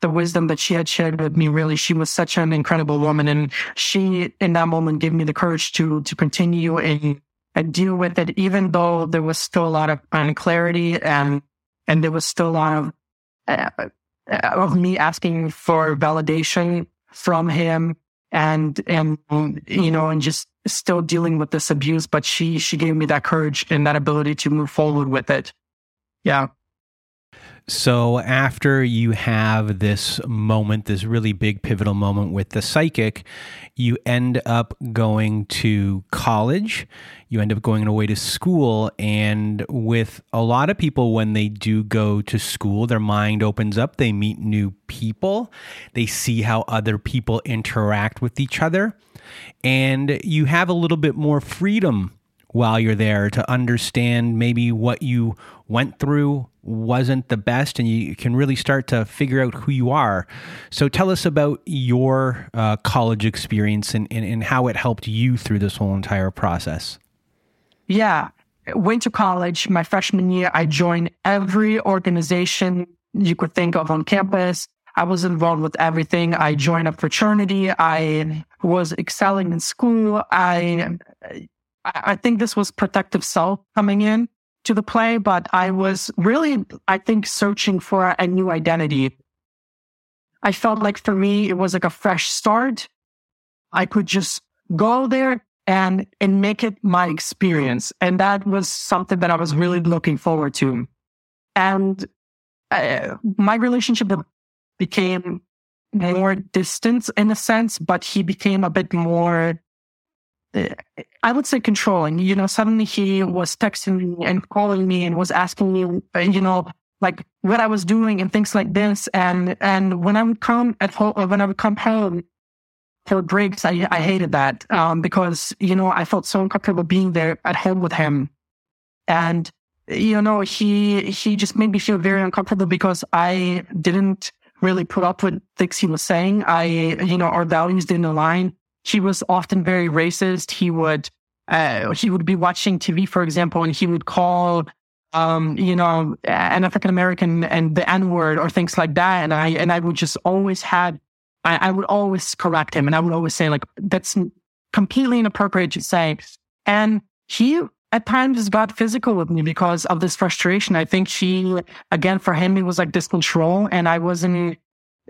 B: the wisdom that she had shared with me. Really, she was such an incredible woman. And she, in that moment, gave me the courage to, to continue and, and deal with it, even though there was still a lot of unclarity and and there was still a lot of uh, of me asking for validation from him and and you know and just still dealing with this abuse. But she she gave me that courage and that ability to move forward with it. Yeah
A: so after you have this moment, this really big pivotal moment with the psychic, you end up going to college. You end up going away to school. And with a lot of people, when they do go to school, their mind opens up. They meet new people. They see how other people interact with each other. And you have a little bit more freedom while you're there to understand maybe what you went through wasn't the best and you can really start to figure out who you are. So tell us about your uh, college experience and, and, and how it helped you through this whole entire process.
B: Yeah. Went to college my freshman year. I joined every organization you could think of on campus. I was involved with everything. I joined a fraternity. I was excelling in school. I I think this was protective self coming in to the play, but I was really, I think, searching for a new identity. I felt like for me, it was like a fresh start. I could just go there and, and make it my experience. And that was something that I was really looking forward to. And uh, my relationship became more distant in a sense, but he became a bit more I would say controlling. You know, suddenly he was texting me and calling me and was asking me, uh, you know, like what I was doing and things like this. And and when I would come at home, uh, when I would come home for breaks, I I hated that um, because you know I felt so uncomfortable being there at home with him, and you know he he just made me feel very uncomfortable because I didn't really put up with things he was saying. I you know our values didn't align he was often very racist. He would uh, he would be watching TV, for example, and he would call um, you know, an African American and the N word or things like that. And I and I would just always had I, I would always correct him and I would always say like that's completely inappropriate to say. And he at times got physical with me because of this frustration. I think she again for him it was like this control and I wasn't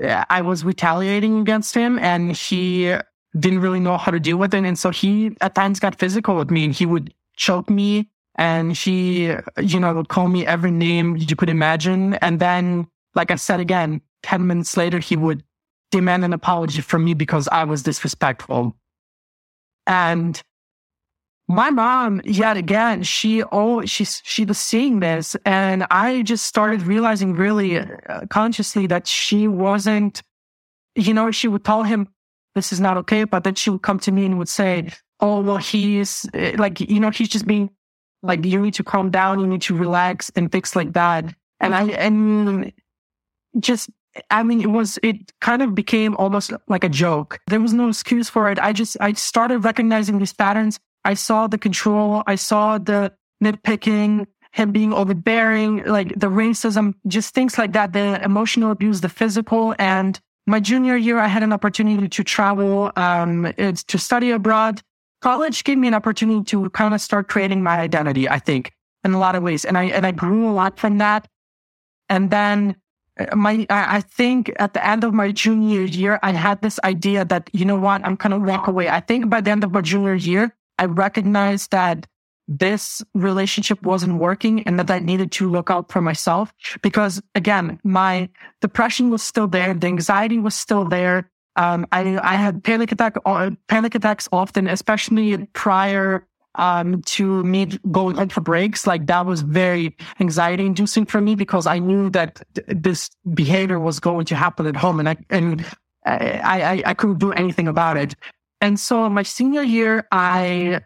B: I was retaliating against him and he didn't really know how to deal with it. And so he at times got physical with me and he would choke me and he, you know, would call me every name you could imagine. And then, like I said again, 10 minutes later, he would demand an apology from me because I was disrespectful. And my mom, yet again, she oh she she was seeing this, and I just started realizing really uh, consciously that she wasn't. You know, she would tell him this is not okay, but then she would come to me and would say, "Oh well, he's uh, like you know he's just being like you need to calm down, you need to relax and things like that." And I and just I mean, it was, it kind of became almost like a joke. There was no excuse for it. I just, I started recognizing these patterns. I saw the control. I saw the nitpicking, him being overbearing, like the racism, just things like that, the emotional abuse, the physical. And my junior year, I had an opportunity to travel, um, to study abroad. College gave me an opportunity to kind of start creating my identity, I think, in a lot of ways. And I, and I grew a lot from that. And then my I think at the end of my junior year, I had this idea that you know what, I'm gonna walk away. I think by the end of my junior year, I recognized that this relationship wasn't working and that I needed to look out for myself because again, my depression was still there, the anxiety was still there. Um, I I had panic attack uh, panic attacks often, especially prior um, to me going out for breaks, like that was very anxiety inducing for me because I knew that th- this behavior was going to happen at home and I, and I, I, I couldn't do anything about it. And so my senior year, I,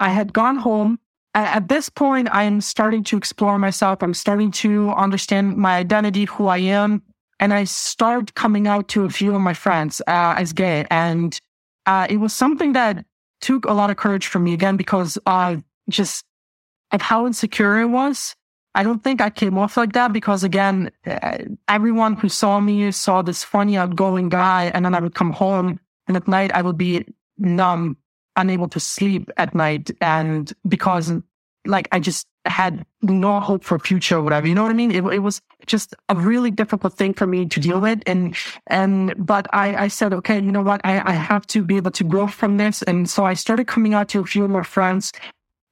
B: I had gone home. At this point, I'm starting to explore myself. I'm starting to understand my identity, who I am. And I start coming out to a few of my friends uh, as gay. And uh, it was something that took a lot of courage from me again because I just of how insecure it was. I don't think I came off like that because again, uh, everyone who saw me saw this funny outgoing guy and then I would come home and at night I would be numb, unable to sleep at night. And because like I just had no hope for future or whatever. You know what I mean? It, it was just a really difficult thing for me to deal with. And, and, but I, I said, okay, you know what? I, I have to be able to grow from this. And so I started coming out to a few of my friends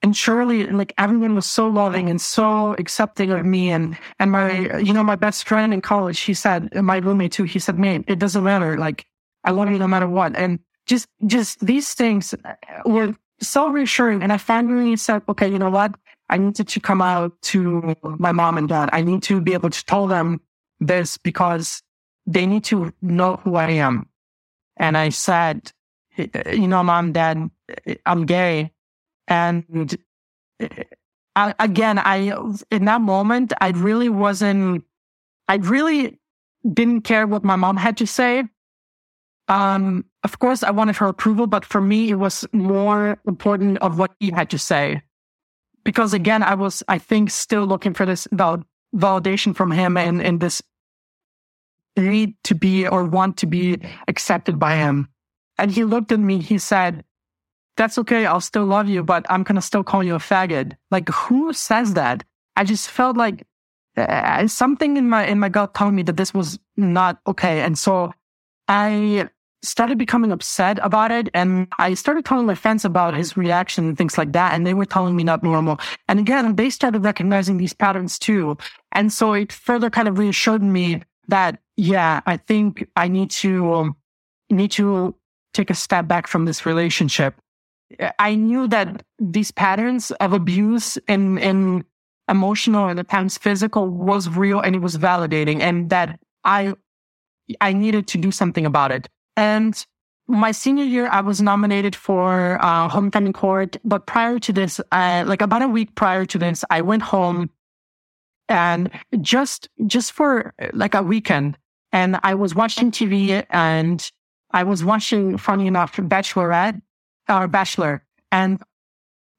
B: and surely like everyone was so loving and so accepting of me and and my you know my best friend in college he said my roommate too he said man it doesn't matter like i love you no matter what and just just these things uh, were so reassuring and i finally said okay you know what I needed to come out to my mom and dad. I need to be able to tell them this because they need to know who I am. And I said, eh, you know, mom, dad, eh, I'm gay. And eh, I, again, I, in that moment, I really wasn't, I really didn't care what my mom had to say. Um, of course, I wanted her approval, but for me, it was more important of what he had to say because again, I was, I think, still looking for this val- validation from him and, and this need to be or want to be accepted by him. And he looked at me, he said, that's okay. I'll still love you, but I'm going to still call you a faggot. Like who says that? I just felt like uh, something in my, in my gut told me that this was not okay. And so I started becoming upset about it. And I started telling my friends about his reaction and things like that. And they were telling me not normal. And again, they started recognizing these patterns too. And so it further kind of reassured me that, yeah, I think I need to, um, need to take a step back from this relationship. I knew that these patterns of abuse and, and emotional and at times physical was real and it was validating and that I, I needed to do something about it. And my senior year, I was nominated for uh, homecoming court. But prior to this, uh, like about a week prior to this, I went home and just just for like a weekend, and I was watching TV and I was watching, funny enough, Bachelorette or Bachelor, and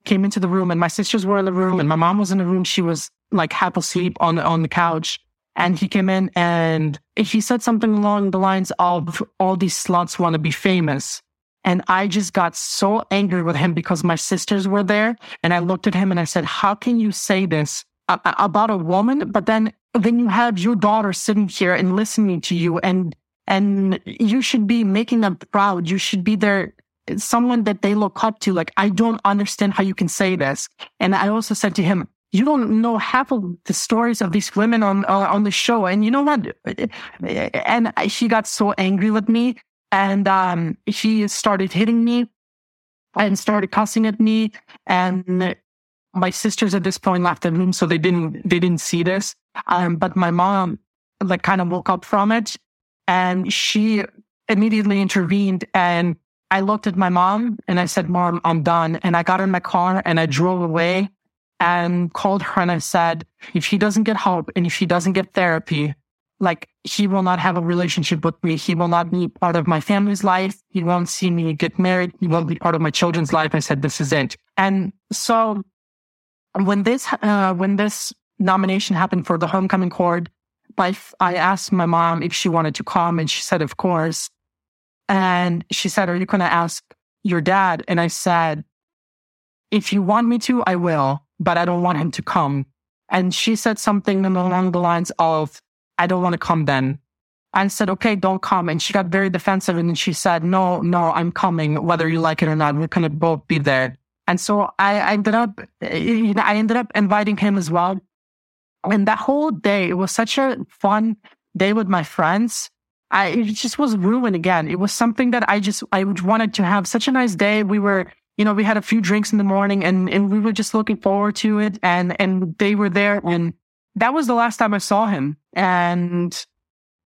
B: came into the room, and my sisters were in the room, and my mom was in the room. She was like half asleep on on the couch, and he came in and he said something along the lines of all these sluts want to be famous. And I just got so angry with him because my sisters were there. And I looked at him and I said, how can you say this about a woman? But then, then you have your daughter sitting here and listening to you and and you should be making them proud. You should be there someone that they look up to. Like, I don't understand how you can say this. And I also said to him, you don't know half of the stories of these women on uh, on the show. And you know what? And she got so angry with me, and um, she started hitting me and started cussing at me. And my sisters at this point left the room, so they didn't they didn't see this. Um, but my mom like kind of woke up from it, and she immediately intervened and I looked at my mom and I said, Mom, I'm done. And I got in my car and I drove away and called her and I said, if he doesn't get help and if he doesn't get therapy, like he will not have a relationship with me. He will not be part of my family's life. He won't see me get married. He won't be part of my children's life. I said, this is it. And so when this, uh, when this nomination happened for the homecoming court, I asked my mom if she wanted to come and she said, of course. And she said, are you going to ask your dad? And I said, if you want me to, I will, but I don't want him to come. And she said something along the lines of, I don't want to come then. I said, okay, don't come. And she got very defensive. And she said, no, no, I'm coming, whether you like it or not. We're going to both be there. And so I ended up, you know, I ended up inviting him as well. And that whole day, it was such a fun day with my friends. I, it just was ruined again. It was something that I just, I wanted to have such a nice day. We were, you know, we had a few drinks in the morning and, and we were just looking forward to it. And, and they were there. And that was the last time I saw him. And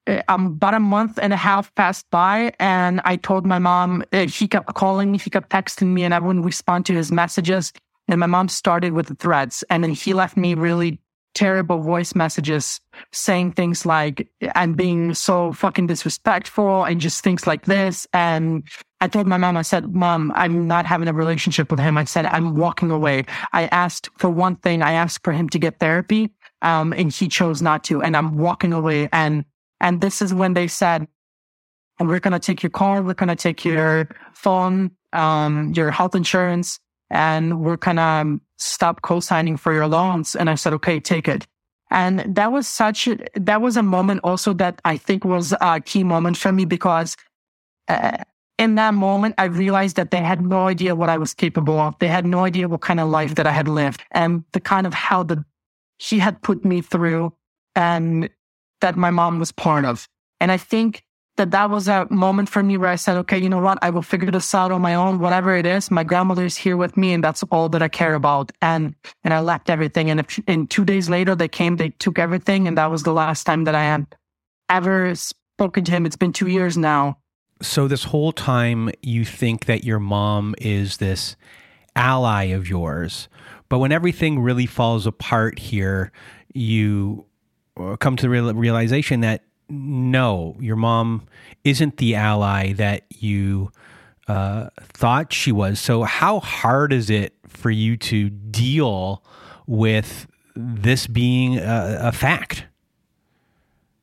B: uh, um, about a month and a half passed by and I told my mom, uh, he kept calling me, he kept texting me and I wouldn't respond to his messages. And my mom started with the threats and then he left me really terrible voice messages saying things like, I'm being so fucking disrespectful and just things like this. And I told my mom, I said, Mom, I'm not having a relationship with him. I said, I'm walking away. I asked for one thing, I asked for him to get therapy. Um, and he chose not to. And I'm walking away. And, and this is when they said, and we're going to take your car. We're going to take your phone, um, your health insurance and we're kind of stop co-signing for your loans. And I said, okay, take it. And that was such, that was a moment also that I think was a key moment for me because uh, in that moment, I realized that they had no idea what I was capable of. They had no idea what kind of life that I had lived and the kind of hell that she had put me through and that my mom was part of. And I think that that was a moment for me where I said, okay, you know what? I will figure this out on my own, whatever it is. My grandmother is here with me and that's all that I care about. And, and I left everything. And if, and two days later they came, they took everything. And that was the last time that I had ever spoken to him. It's been two years now.
A: So this whole time you think that your mom is this ally of yours, but when everything really falls apart here, you uh, come to the realization that no, your mom isn't the ally that you uh, thought she was. So, how hard is it for you to deal with this being a, a fact?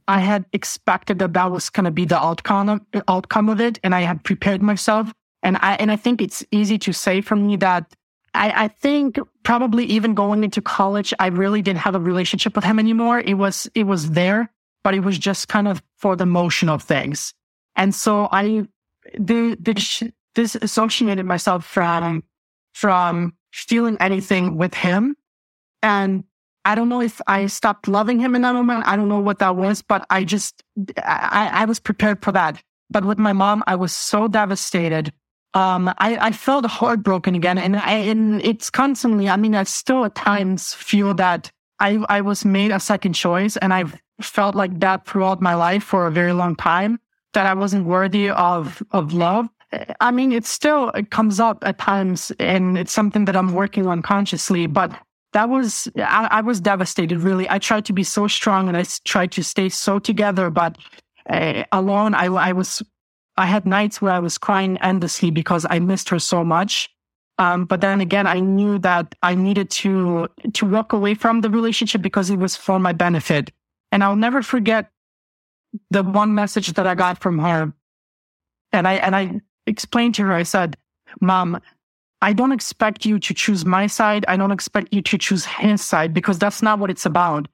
B: I had expected that that was going to be the outcome of, outcome of it, and I had prepared myself. And I and I think it's easy to say for me that I, I think probably even going into college, I really didn't have a relationship with him anymore. It was it was there, but it was just kind of for the motion of things. And so I did, disassociated myself from, from feeling anything with him. And I don't know if I stopped loving him in that moment. I don't know what that was, but I just, I, I was prepared for that. But with my mom, I was so devastated. Um, I, I felt heartbroken again. And I, and it's constantly, I mean, I still at times feel that I, I was made a second choice and I've felt like that throughout my life for a very long time, that I wasn't worthy of, of love. I mean, it still it comes up at times and it's something that I'm working on consciously, but that was, I, I was devastated really. I tried to be so strong and I tried to stay so together, but uh, alone, I, I was, I had nights where I was crying endlessly because I missed her so much. Um, but then again, I knew that I needed to, to walk away from the relationship because it was for my benefit. And I'll never forget the one message that I got from her. And I, and I explained to her, I said, mom, I don't expect you to choose my side. I don't expect you to choose his side because that's not what it's about.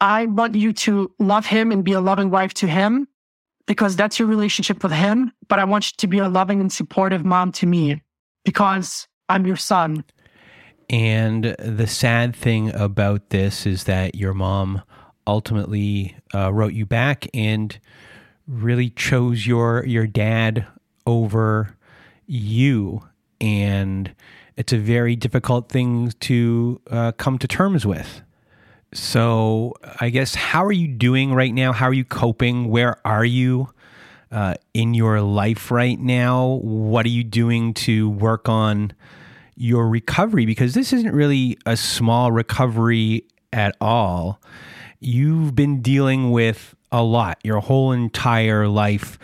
B: I want you to love him and be a loving wife to him because that's your relationship with him. But I want you to be a loving and supportive mom to me because I'm your son.
A: And the sad thing about this is that your mom ultimately uh, wrote you back and really chose your your dad over you, and it's a very difficult thing to uh, come to terms with. So, I guess, how are you doing right now? How are you coping? Where are you uh, in your life right now? What are you doing to work on your recovery? Because this isn't really a small recovery at all. You've been dealing with a lot your whole entire life.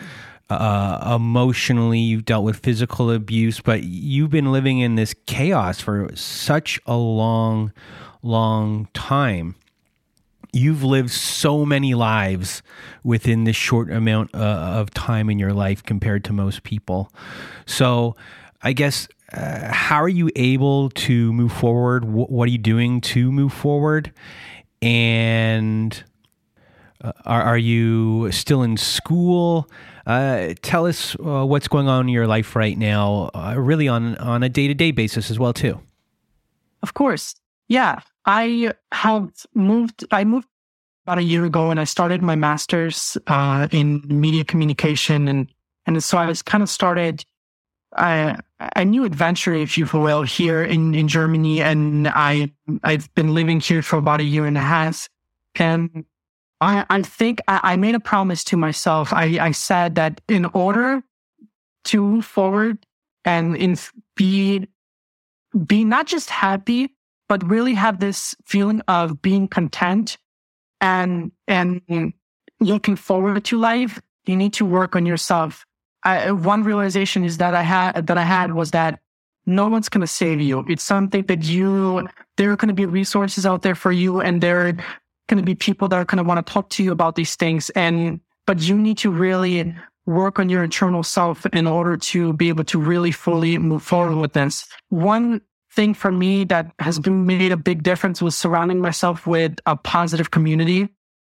A: Uh, emotionally, you've dealt with physical abuse, but you've been living in this chaos for such a long, long time. You've lived so many lives within this short amount uh, of time in your life compared to most people. So, I guess, uh, how are you able to move forward? W- what are you doing to move forward? And uh, are, are you still in school? Uh, tell us uh, what's going on in your life right now, uh, really on on a day to day basis as well too.
B: Of course, yeah. I have moved. I moved about a year ago, and I started my master's uh, in media communication, and and so I was kind of started a, new adventure, if you will, here in in Germany, and I I've been living here for about a year and a half, and I, I think I, I, made a promise to myself. I, I said that in order to move forward and in be be not just happy, but really have this feeling of being content and and looking forward to life, you need to work on yourself. I, one realization is that I had that I had was that no one's going to save you. It's something that you there are going to be resources out there for you, and there are going to be people that are going to want to talk to you about these things. And, but you need to really work on your internal self in order to be able to really fully move forward with this. One thing for me that has been made a big difference was surrounding myself with a positive community.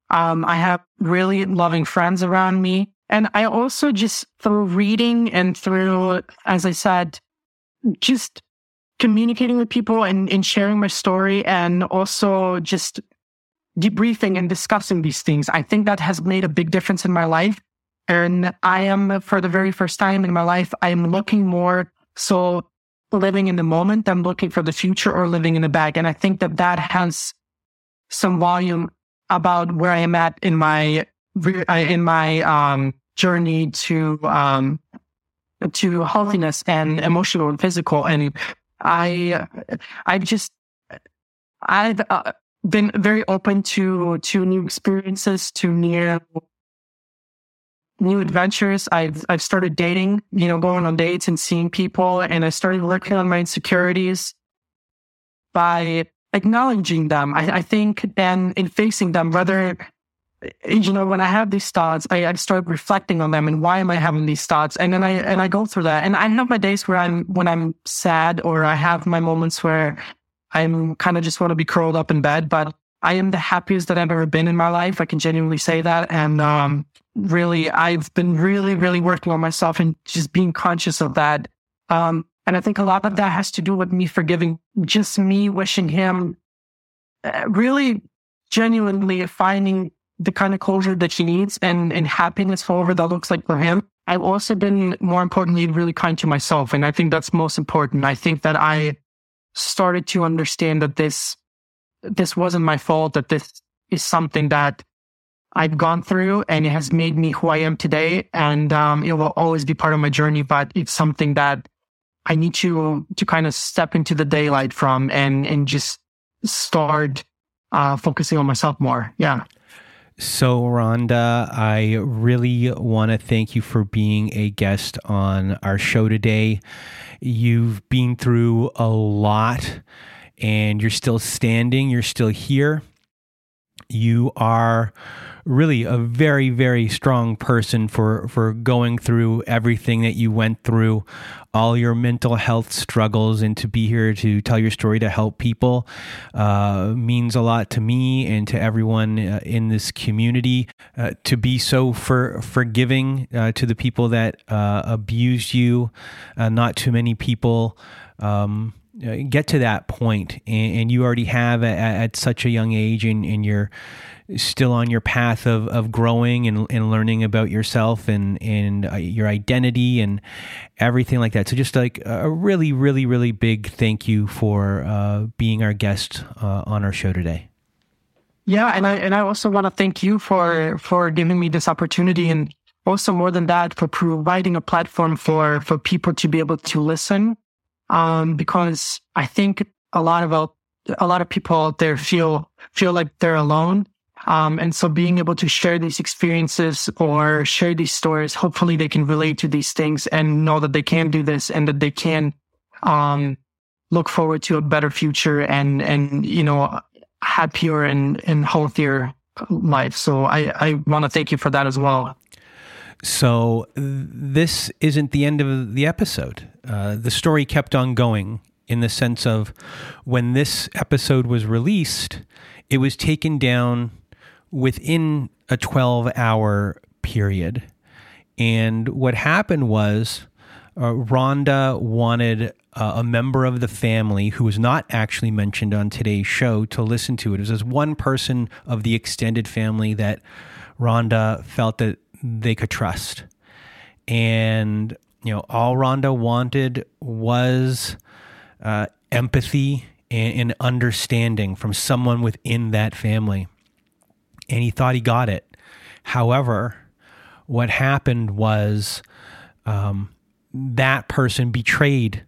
B: Um, I have really loving friends around me. And I also just through reading and through, as I said, just communicating with people and, and sharing my story and also just debriefing and discussing these things. I think that has made a big difference in my life. And I am, for the very first time in my life, I am looking more so living in the moment than looking for the future or living in the bag. And I think that that has some volume about where I am at in my, in my, um, journey to, um, to healthiness and emotional and physical. And I, I just, I've, uh, been very open to to new experiences, to new new adventures. I've I've started dating, you know, going on dates and seeing people, and I started working on my insecurities by acknowledging them. I, I think and in facing them, whether you know, when I have these thoughts, I, I start reflecting on them and why am I having these thoughts? And then I and I go through that. And I have my days where I'm when I'm sad or I have my moments where I'm kind of just want to be curled up in bed, but I am the happiest that I've ever been in my life. I can genuinely say that. And, um, really, I've been really, really working on myself and just being conscious of that. Um, and I think a lot of that has to do with me forgiving, just me wishing him uh, really genuinely finding the kind of closure that he needs and, and happiness, however that looks like for him. I've also been more importantly, really kind to myself. And I think that's most important. I think that I started to understand that this this wasn't my fault, that this is something that I've gone through and it has made me who I am today. And um, it will always be part of my journey, but it's something that I need to to kind of step into the daylight from and and just start uh, focusing on myself more. Yeah.
A: So, Ronda, I really want to thank you for being a guest on our show today. You've been through a lot and you're still standing, you're still here. You are really a very very strong person for for going through everything that you went through all your mental health struggles and to be here to tell your story to help people uh, means a lot to me and to everyone uh, in this community. Uh, to be so for forgiving uh, to the people that uh, abused you uh, not too many people um, get to that point and, and you already have at, at, such a young age and, and you're still on your path of, of growing and, and learning about yourself and, and uh, your identity and everything like that. So just like a really, really, really big thank you for uh, being our guest uh, on our show today.
B: Yeah, and I and I also want to thank you for for giving me this opportunity, and also more than that, for providing a platform for for people to be able to listen. Um, because I think a lot of a lot of people out there feel feel like they're alone, um, and so being able to share these experiences or share these stories, hopefully they can relate to these things and know that they can do this and that they can, um, look forward to a better future and, and, you know, happier and, and healthier life. So I, I want to thank you for that as well.
A: So this isn't the end of the episode. Uh, the story kept on going in the sense of when this episode was released, it was taken down within a 12 hour period. And what happened was uh, Ronda wanted uh, a member of the family who was not actually mentioned on today's show to listen to it. It was just one person of the extended family that Ronda felt that they could trust. And, you know, all Ronda wanted was uh, empathy and, and understanding from someone within that family and he thought he got it. However, what happened was um, that person betrayed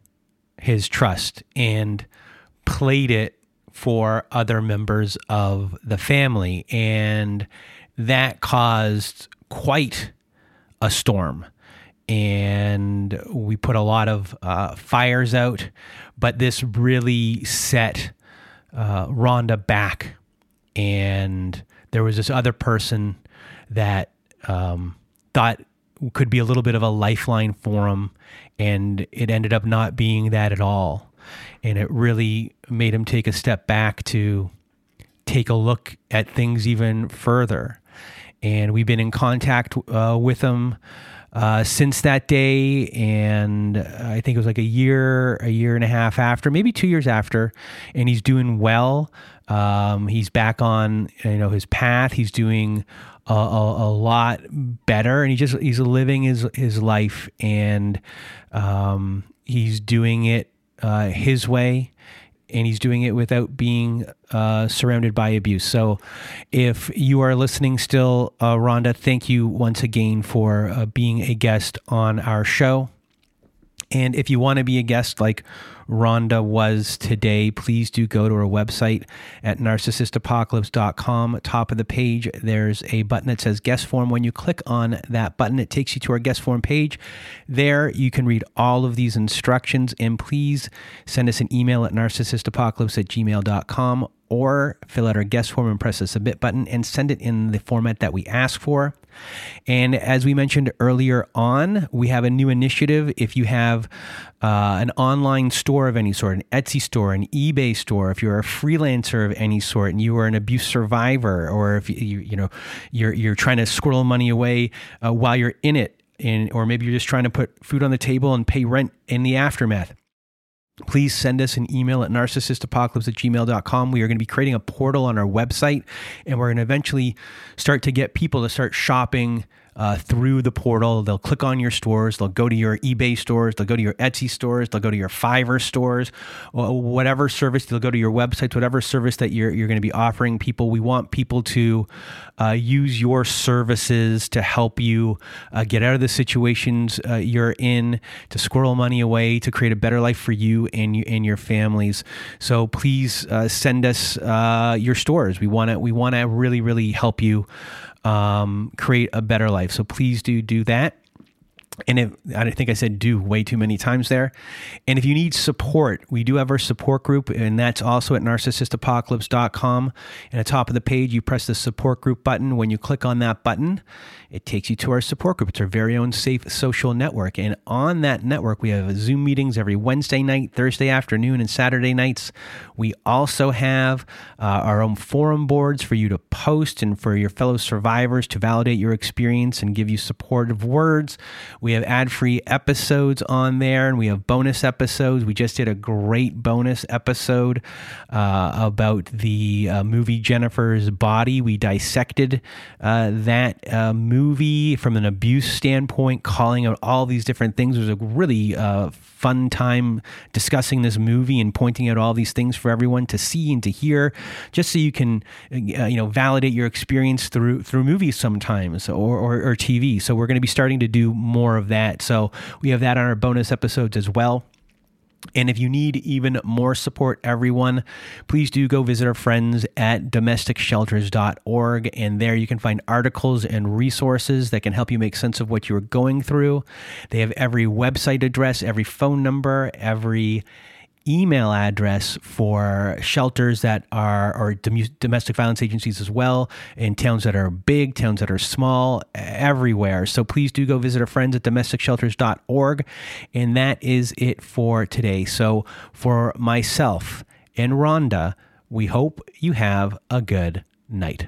A: his trust and played it for other members of the family. And that caused quite a storm. And we put a lot of uh, fires out, but this really set uh, Ronda back. And there was this other person that um, thought could be a little bit of a lifeline for him, and it ended up not being that at all. And it really made him take a step back to take a look at things even further. And we've been in contact uh, with him uh, since that day, and I think it was like a year, a year and a half after, maybe two years after, and he's doing well. Um, he's back on you know his path. He's doing a, a, a, lot better, and he just he's living his his life, and um, he's doing it uh, his way, and he's doing it without being uh, surrounded by abuse. So, if you are listening still, uh, Ronda, thank you once again for uh, being a guest on our show. And if you want to be a guest like Ronda was today, please do go to our website at narcissistapocalypse.com. Top of the page, there's a button that says guest form. When you click on that button, it takes you to our guest form page. There, you can read all of these instructions. And please send us an email at narcissistapocalypse at gmail.com or fill out our guest form and press the submit button and send it in the format that we ask for. And as we mentioned earlier on, we have a new initiative. If you have uh, an online store of any sort, an Etsy store, an eBay store, if you're a freelancer of any sort and you are an abuse survivor, or if you you know you're you're trying to squirrel money away uh, while you're in it, and or maybe you're just trying to put food on the table and pay rent in the aftermath please send us an email at narcissistapocalypse at gmail.com. We are going to be creating a portal on our website, and we're going to eventually start to get people to start shopping uh, through the portal. They'll click on your stores, they'll go to your eBay stores, they'll go to your Etsy stores, they'll go to your Fiverr stores, whatever service, they'll go to your websites, whatever service that you're, you're going to be offering people. We want people to uh, use your services to help you uh, get out of the situations uh, you're in, to squirrel money away, to create a better life for you and you and your families. So please uh, send us uh, your stores. We want to we want to really really help you um, create a better life. So please do do that. And if I think I said do way too many times there. And if you need support, we do have our support group, and that's also at narcissistapocalypse.com. And at the top of the page, you press the support group button. When you click on that button, it takes you to our support group. It's our very own safe social network. And on that network, we have Zoom meetings every Wednesday night, Thursday afternoon, and Saturday nights. We also have uh, our own forum boards for you to post and for your fellow survivors to validate your experience and give you supportive words. We have ad free episodes on there and we have bonus episodes. We just did a great bonus episode uh, about the uh, movie Jennifer's Body. We dissected uh, that uh, movie from an abuse standpoint, calling out all these different things. It was a really uh, fun time discussing this movie and pointing out all these things for everyone to see and to hear, just so you can, uh, you know, validate your experience through through movies sometimes or, or, or TV. So we're going to be starting to do more of that. So we have that on our bonus episodes as well. And if you need even more support, everyone, please do go visit our friends at domesticshelters.org. And there you can find articles and resources that can help you make sense of what you are going through. They have every website address, every phone number, every email address for shelters that are or domestic violence agencies as well in towns that are big, towns that are small, everywhere. So please do go visit our friends at domesticshelters.org. And that is it for today. So for myself and Ronda, we hope you have a good night.